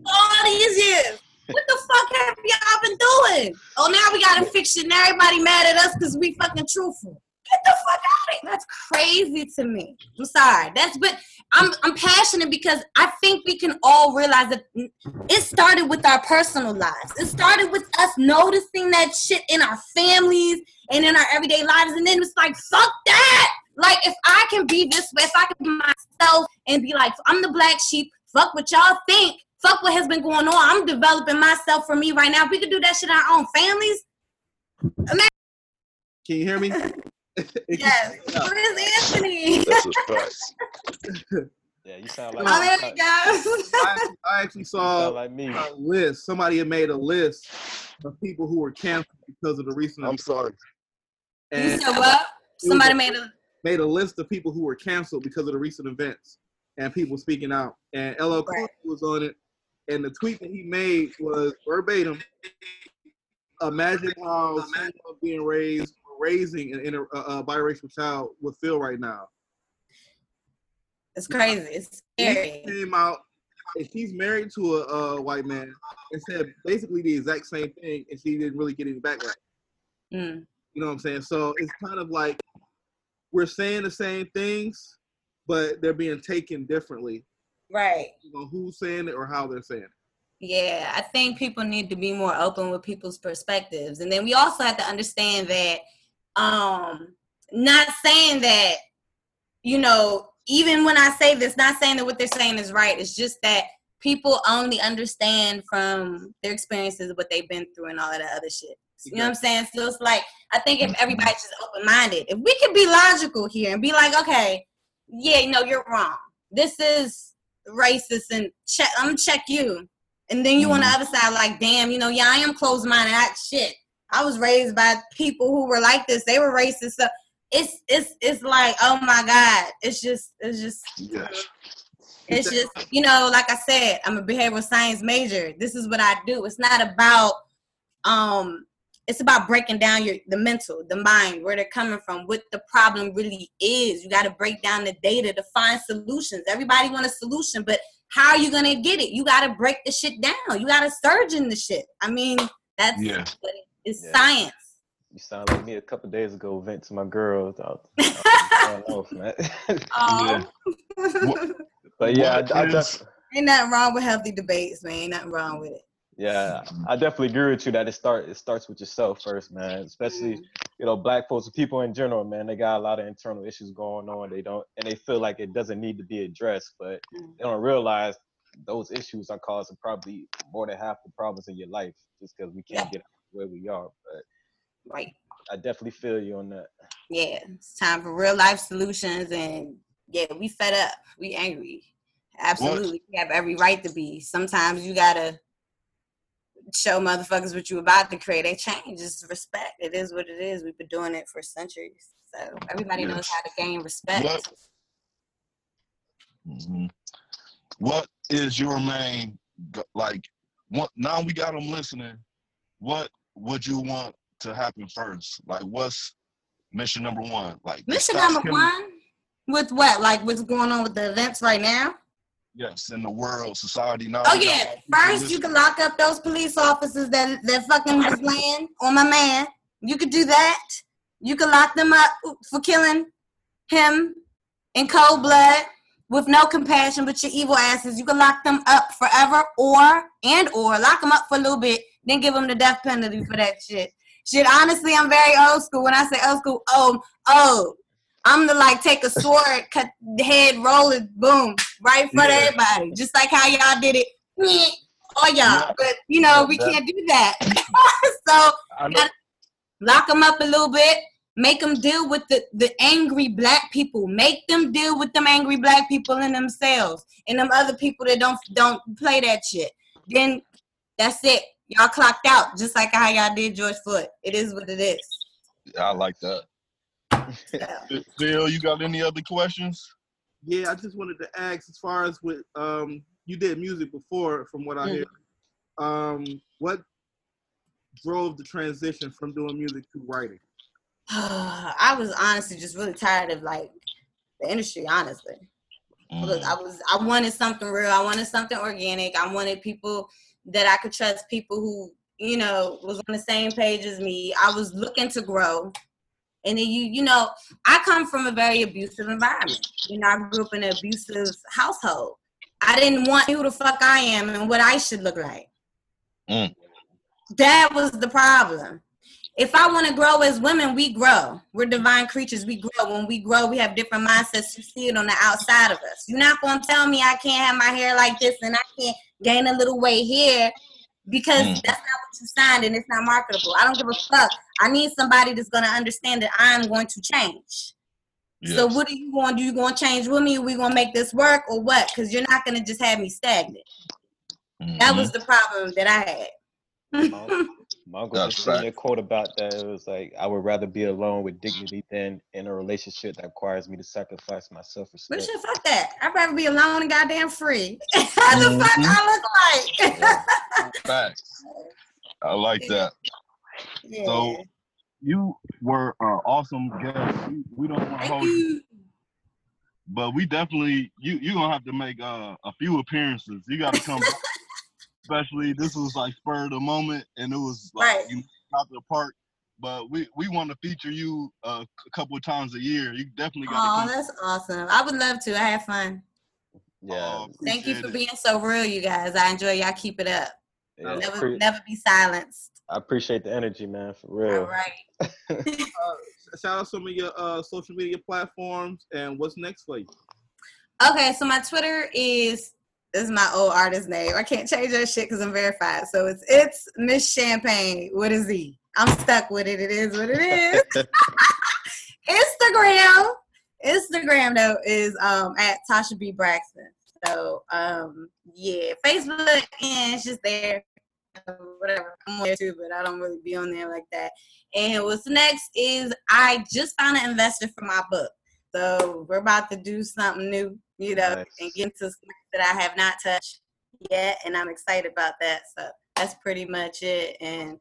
all these years? What the fuck have y'all been doing? Oh, now we got fix it. Now everybody mad at us because we fucking truthful. Get the fuck out of here. That's crazy to me. I'm sorry. That's but I'm I'm passionate because I think we can all realize that it started with our personal lives. It started with us noticing that shit in our families and in our everyday lives, and then it's like fuck that. Like if I can be this way, if I can be myself and be like I'm the black sheep. Fuck what y'all think. Fuck what has been going on. I'm developing myself for me right now. If we could do that shit in our own families, imagine. Can you hear me? [LAUGHS] [LAUGHS] Yes. Where's Anthony? That's a fact. yeah you sound like Oh, there sound- we go. I, I actually [LAUGHS] saw like me a list. Somebody had made a list of people who were canceled because of the recent. I'm sorry. You And said what? Somebody made a. made a list of people who were canceled because of the recent events and people speaking out. And LL Cool Right. was on it. And the tweet that he made was verbatim. Imagine how someone being raised, raising an inter, uh, a biracial child would feel right now. It's crazy. It's He scary. came out and she's married to a, uh white man and said basically the exact same thing, and she didn't really get any backlash. Mm. You know what I'm saying? So it's kind of like we're saying the same things, but they're being taken differently. Right. You know, who's saying it or how they're saying it. Yeah, I think people need to be more open with people's perspectives. And then we also have to understand that um not saying that you know, even when I say this, not saying that what they're saying is right. It's just that people only understand from their experiences what they've been through and all of that other shit. You know what I'm saying? So it's like I think if everybody's just open minded, if we could be logical here and be like, okay, yeah, no, you're wrong. This is racist and check I'm gonna check you. And then you on the other side, like, damn, you know, yeah, I am closed minded. I shit. I was raised by people who were like this. They were racist. So it's it's it's like, oh my God. It's just it's just Yes. it's just, you know, like I said, I'm a behavioral science major. This is what I do. It's not about um it's about breaking down your the mental, the mind, where they're coming from, what the problem really is. You got to break down the data to find solutions. Everybody want a solution, but how are you gonna get it? You got to break the shit down. You got to surge in the shit. I mean, that's Yeah. what it- it's Yeah. science. You sound like me a couple days ago, vent to my girl. I was- I was going off, man. Oh. [LAUGHS] but yeah, I, I is- def- Ain't nothing wrong with healthy debates, man. Ain't nothing wrong with it. yeah, I definitely agree with you that it start it starts with yourself first, man. Especially mm. you know black folks, people in general, man. They got a lot of internal issues going on. They don't, and they feel like it doesn't need to be addressed, but mm. they don't realize those issues are causing probably more than half the problems in your life just because we can't get where we are. But Right. I definitely feel you on that. Yeah, it's time for real life solutions, and yeah, we fed up. We angry. Absolutely, we have every right to be. Sometimes you gotta show motherfuckers what you about to create. They change. It's respect. It is what it is. We've been doing it for centuries, so everybody knows how to gain respect. What? Mhm. What is your main like? What now we got them listening? What would you want to happen first? Like, what's mission number one? Like, Mission number killing- one, with what? Like what's going on with the events right now? Yes, in the world, society now. Oh yeah. First, you can lock up those police officers that that fucking was laying on my man. You could do that. You could lock them up for killing him in cold blood with no compassion but your evil asses. You can lock them up forever, or and or lock them up for a little bit, then give them the death penalty for that shit. Shit, honestly, I'm very old school. When I say old school, oh, oh, I'm the like take a sword, cut the head, roll it, boom, right in front of everybody, just like how y'all did it. Oh y'all, but you know we can't do that. [LAUGHS] so I you know. gotta lock them up a little bit. Make them deal with the, the angry black people. Make them deal with them angry black people in themselves and them other people that don't don't play that shit. Then that's it. Y'all clocked out just like how y'all did George Floyd. It is what it is. I like that. Phil, you got any other questions? Yeah, I just wanted to ask as far as with um you did music before from what I hear. Um what drove the transition from doing music to writing? [SIGHS] I was honestly just really tired of like the industry, honestly. Look, I was I wanted something real. I wanted something organic. I wanted people that I could trust, people who, you know, was on the same page as me. I was looking to grow. And then you, you know, I come from a very abusive environment. You know, I grew up in an abusive household. I didn't want who the fuck I am and what I should look like. Mm. That was the problem. If I want to grow as women, we grow. We're divine creatures. We grow. When we grow, we have different mindsets. You see it on the outside of us. You're not going to tell me I can't have my hair like this and I can't gain a little weight here because Mm. that's not what you signed and it's not marketable. I don't give a fuck. I need somebody that's going to understand that I'm going to change. So what are you going to do? You going to change with me? Are we going to make this work or what? Because you're not going to just have me stagnant. That was Mm-hmm. the problem that I had. My uncle That's just sent me a quote about that. It was like, I would rather be alone with dignity than in a relationship that requires me to sacrifice my self But respect. shit, fuck that. I'd rather be alone and goddamn free. [LAUGHS] How the fuck I look like? [LAUGHS] Facts. I like that. yeah. So you were an awesome guest. We, we don't want to hold you, you. but we definitely you you gonna have to make uh, a few appearances. You got to come. [LAUGHS] back. Especially this was like spur of the moment, and it was like Right. you out the park. But we we want to feature you uh, a couple of times a year. You definitely got to Oh, come. that's awesome. I would love to. I had fun. Yeah, Oh, Thank you for it. being so real, you guys. I enjoy y'all. Keep it up. yeah. Never, Pre- never be silenced. I appreciate the energy, man, for real. All right. [LAUGHS] [LAUGHS] Uh, shout out some of your uh, social media platforms and what's next for you. Okay, so my Twitter is this is my old artist name. I can't change that shit because I'm verified. So it's it's Miss Champagne with a Z. I'm stuck with it. It is what it is. [LAUGHS] Instagram. Instagram though is um at Tacha B Braxton. So um yeah, Facebook and it's just there. Whatever. I'm on there too, but I don't really be on there like that. And what's next is I just found an investor for my book. So we're about to do something new, you know, Nice. and get into something that I have not touched yet, and I'm excited about that. So that's pretty much it. And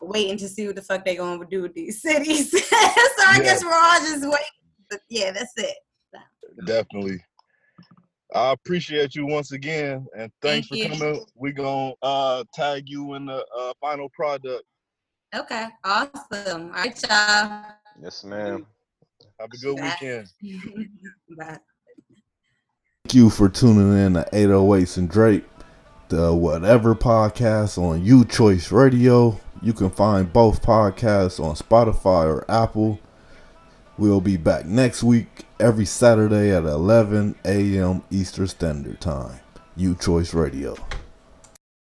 waiting to see what the fuck they're gonna do with these cities. [LAUGHS] so I Yeah. guess we're all just waiting. But yeah, that's it. Definitely. I appreciate you once again, and thanks Thank for coming. We're gonna uh, tag you in the uh, final product. Okay, awesome. All right, y'all. Yes, ma'am. Have a good Bye. weekend. [LAUGHS] Bye. Thank you for tuning in to 808s and Drake, the Whateva podcast on U Choice Radio. You can find both podcasts on Spotify or Apple. We'll be back next week every Saturday at 11 a.m. Eastern Standard Time. U Choice Radio.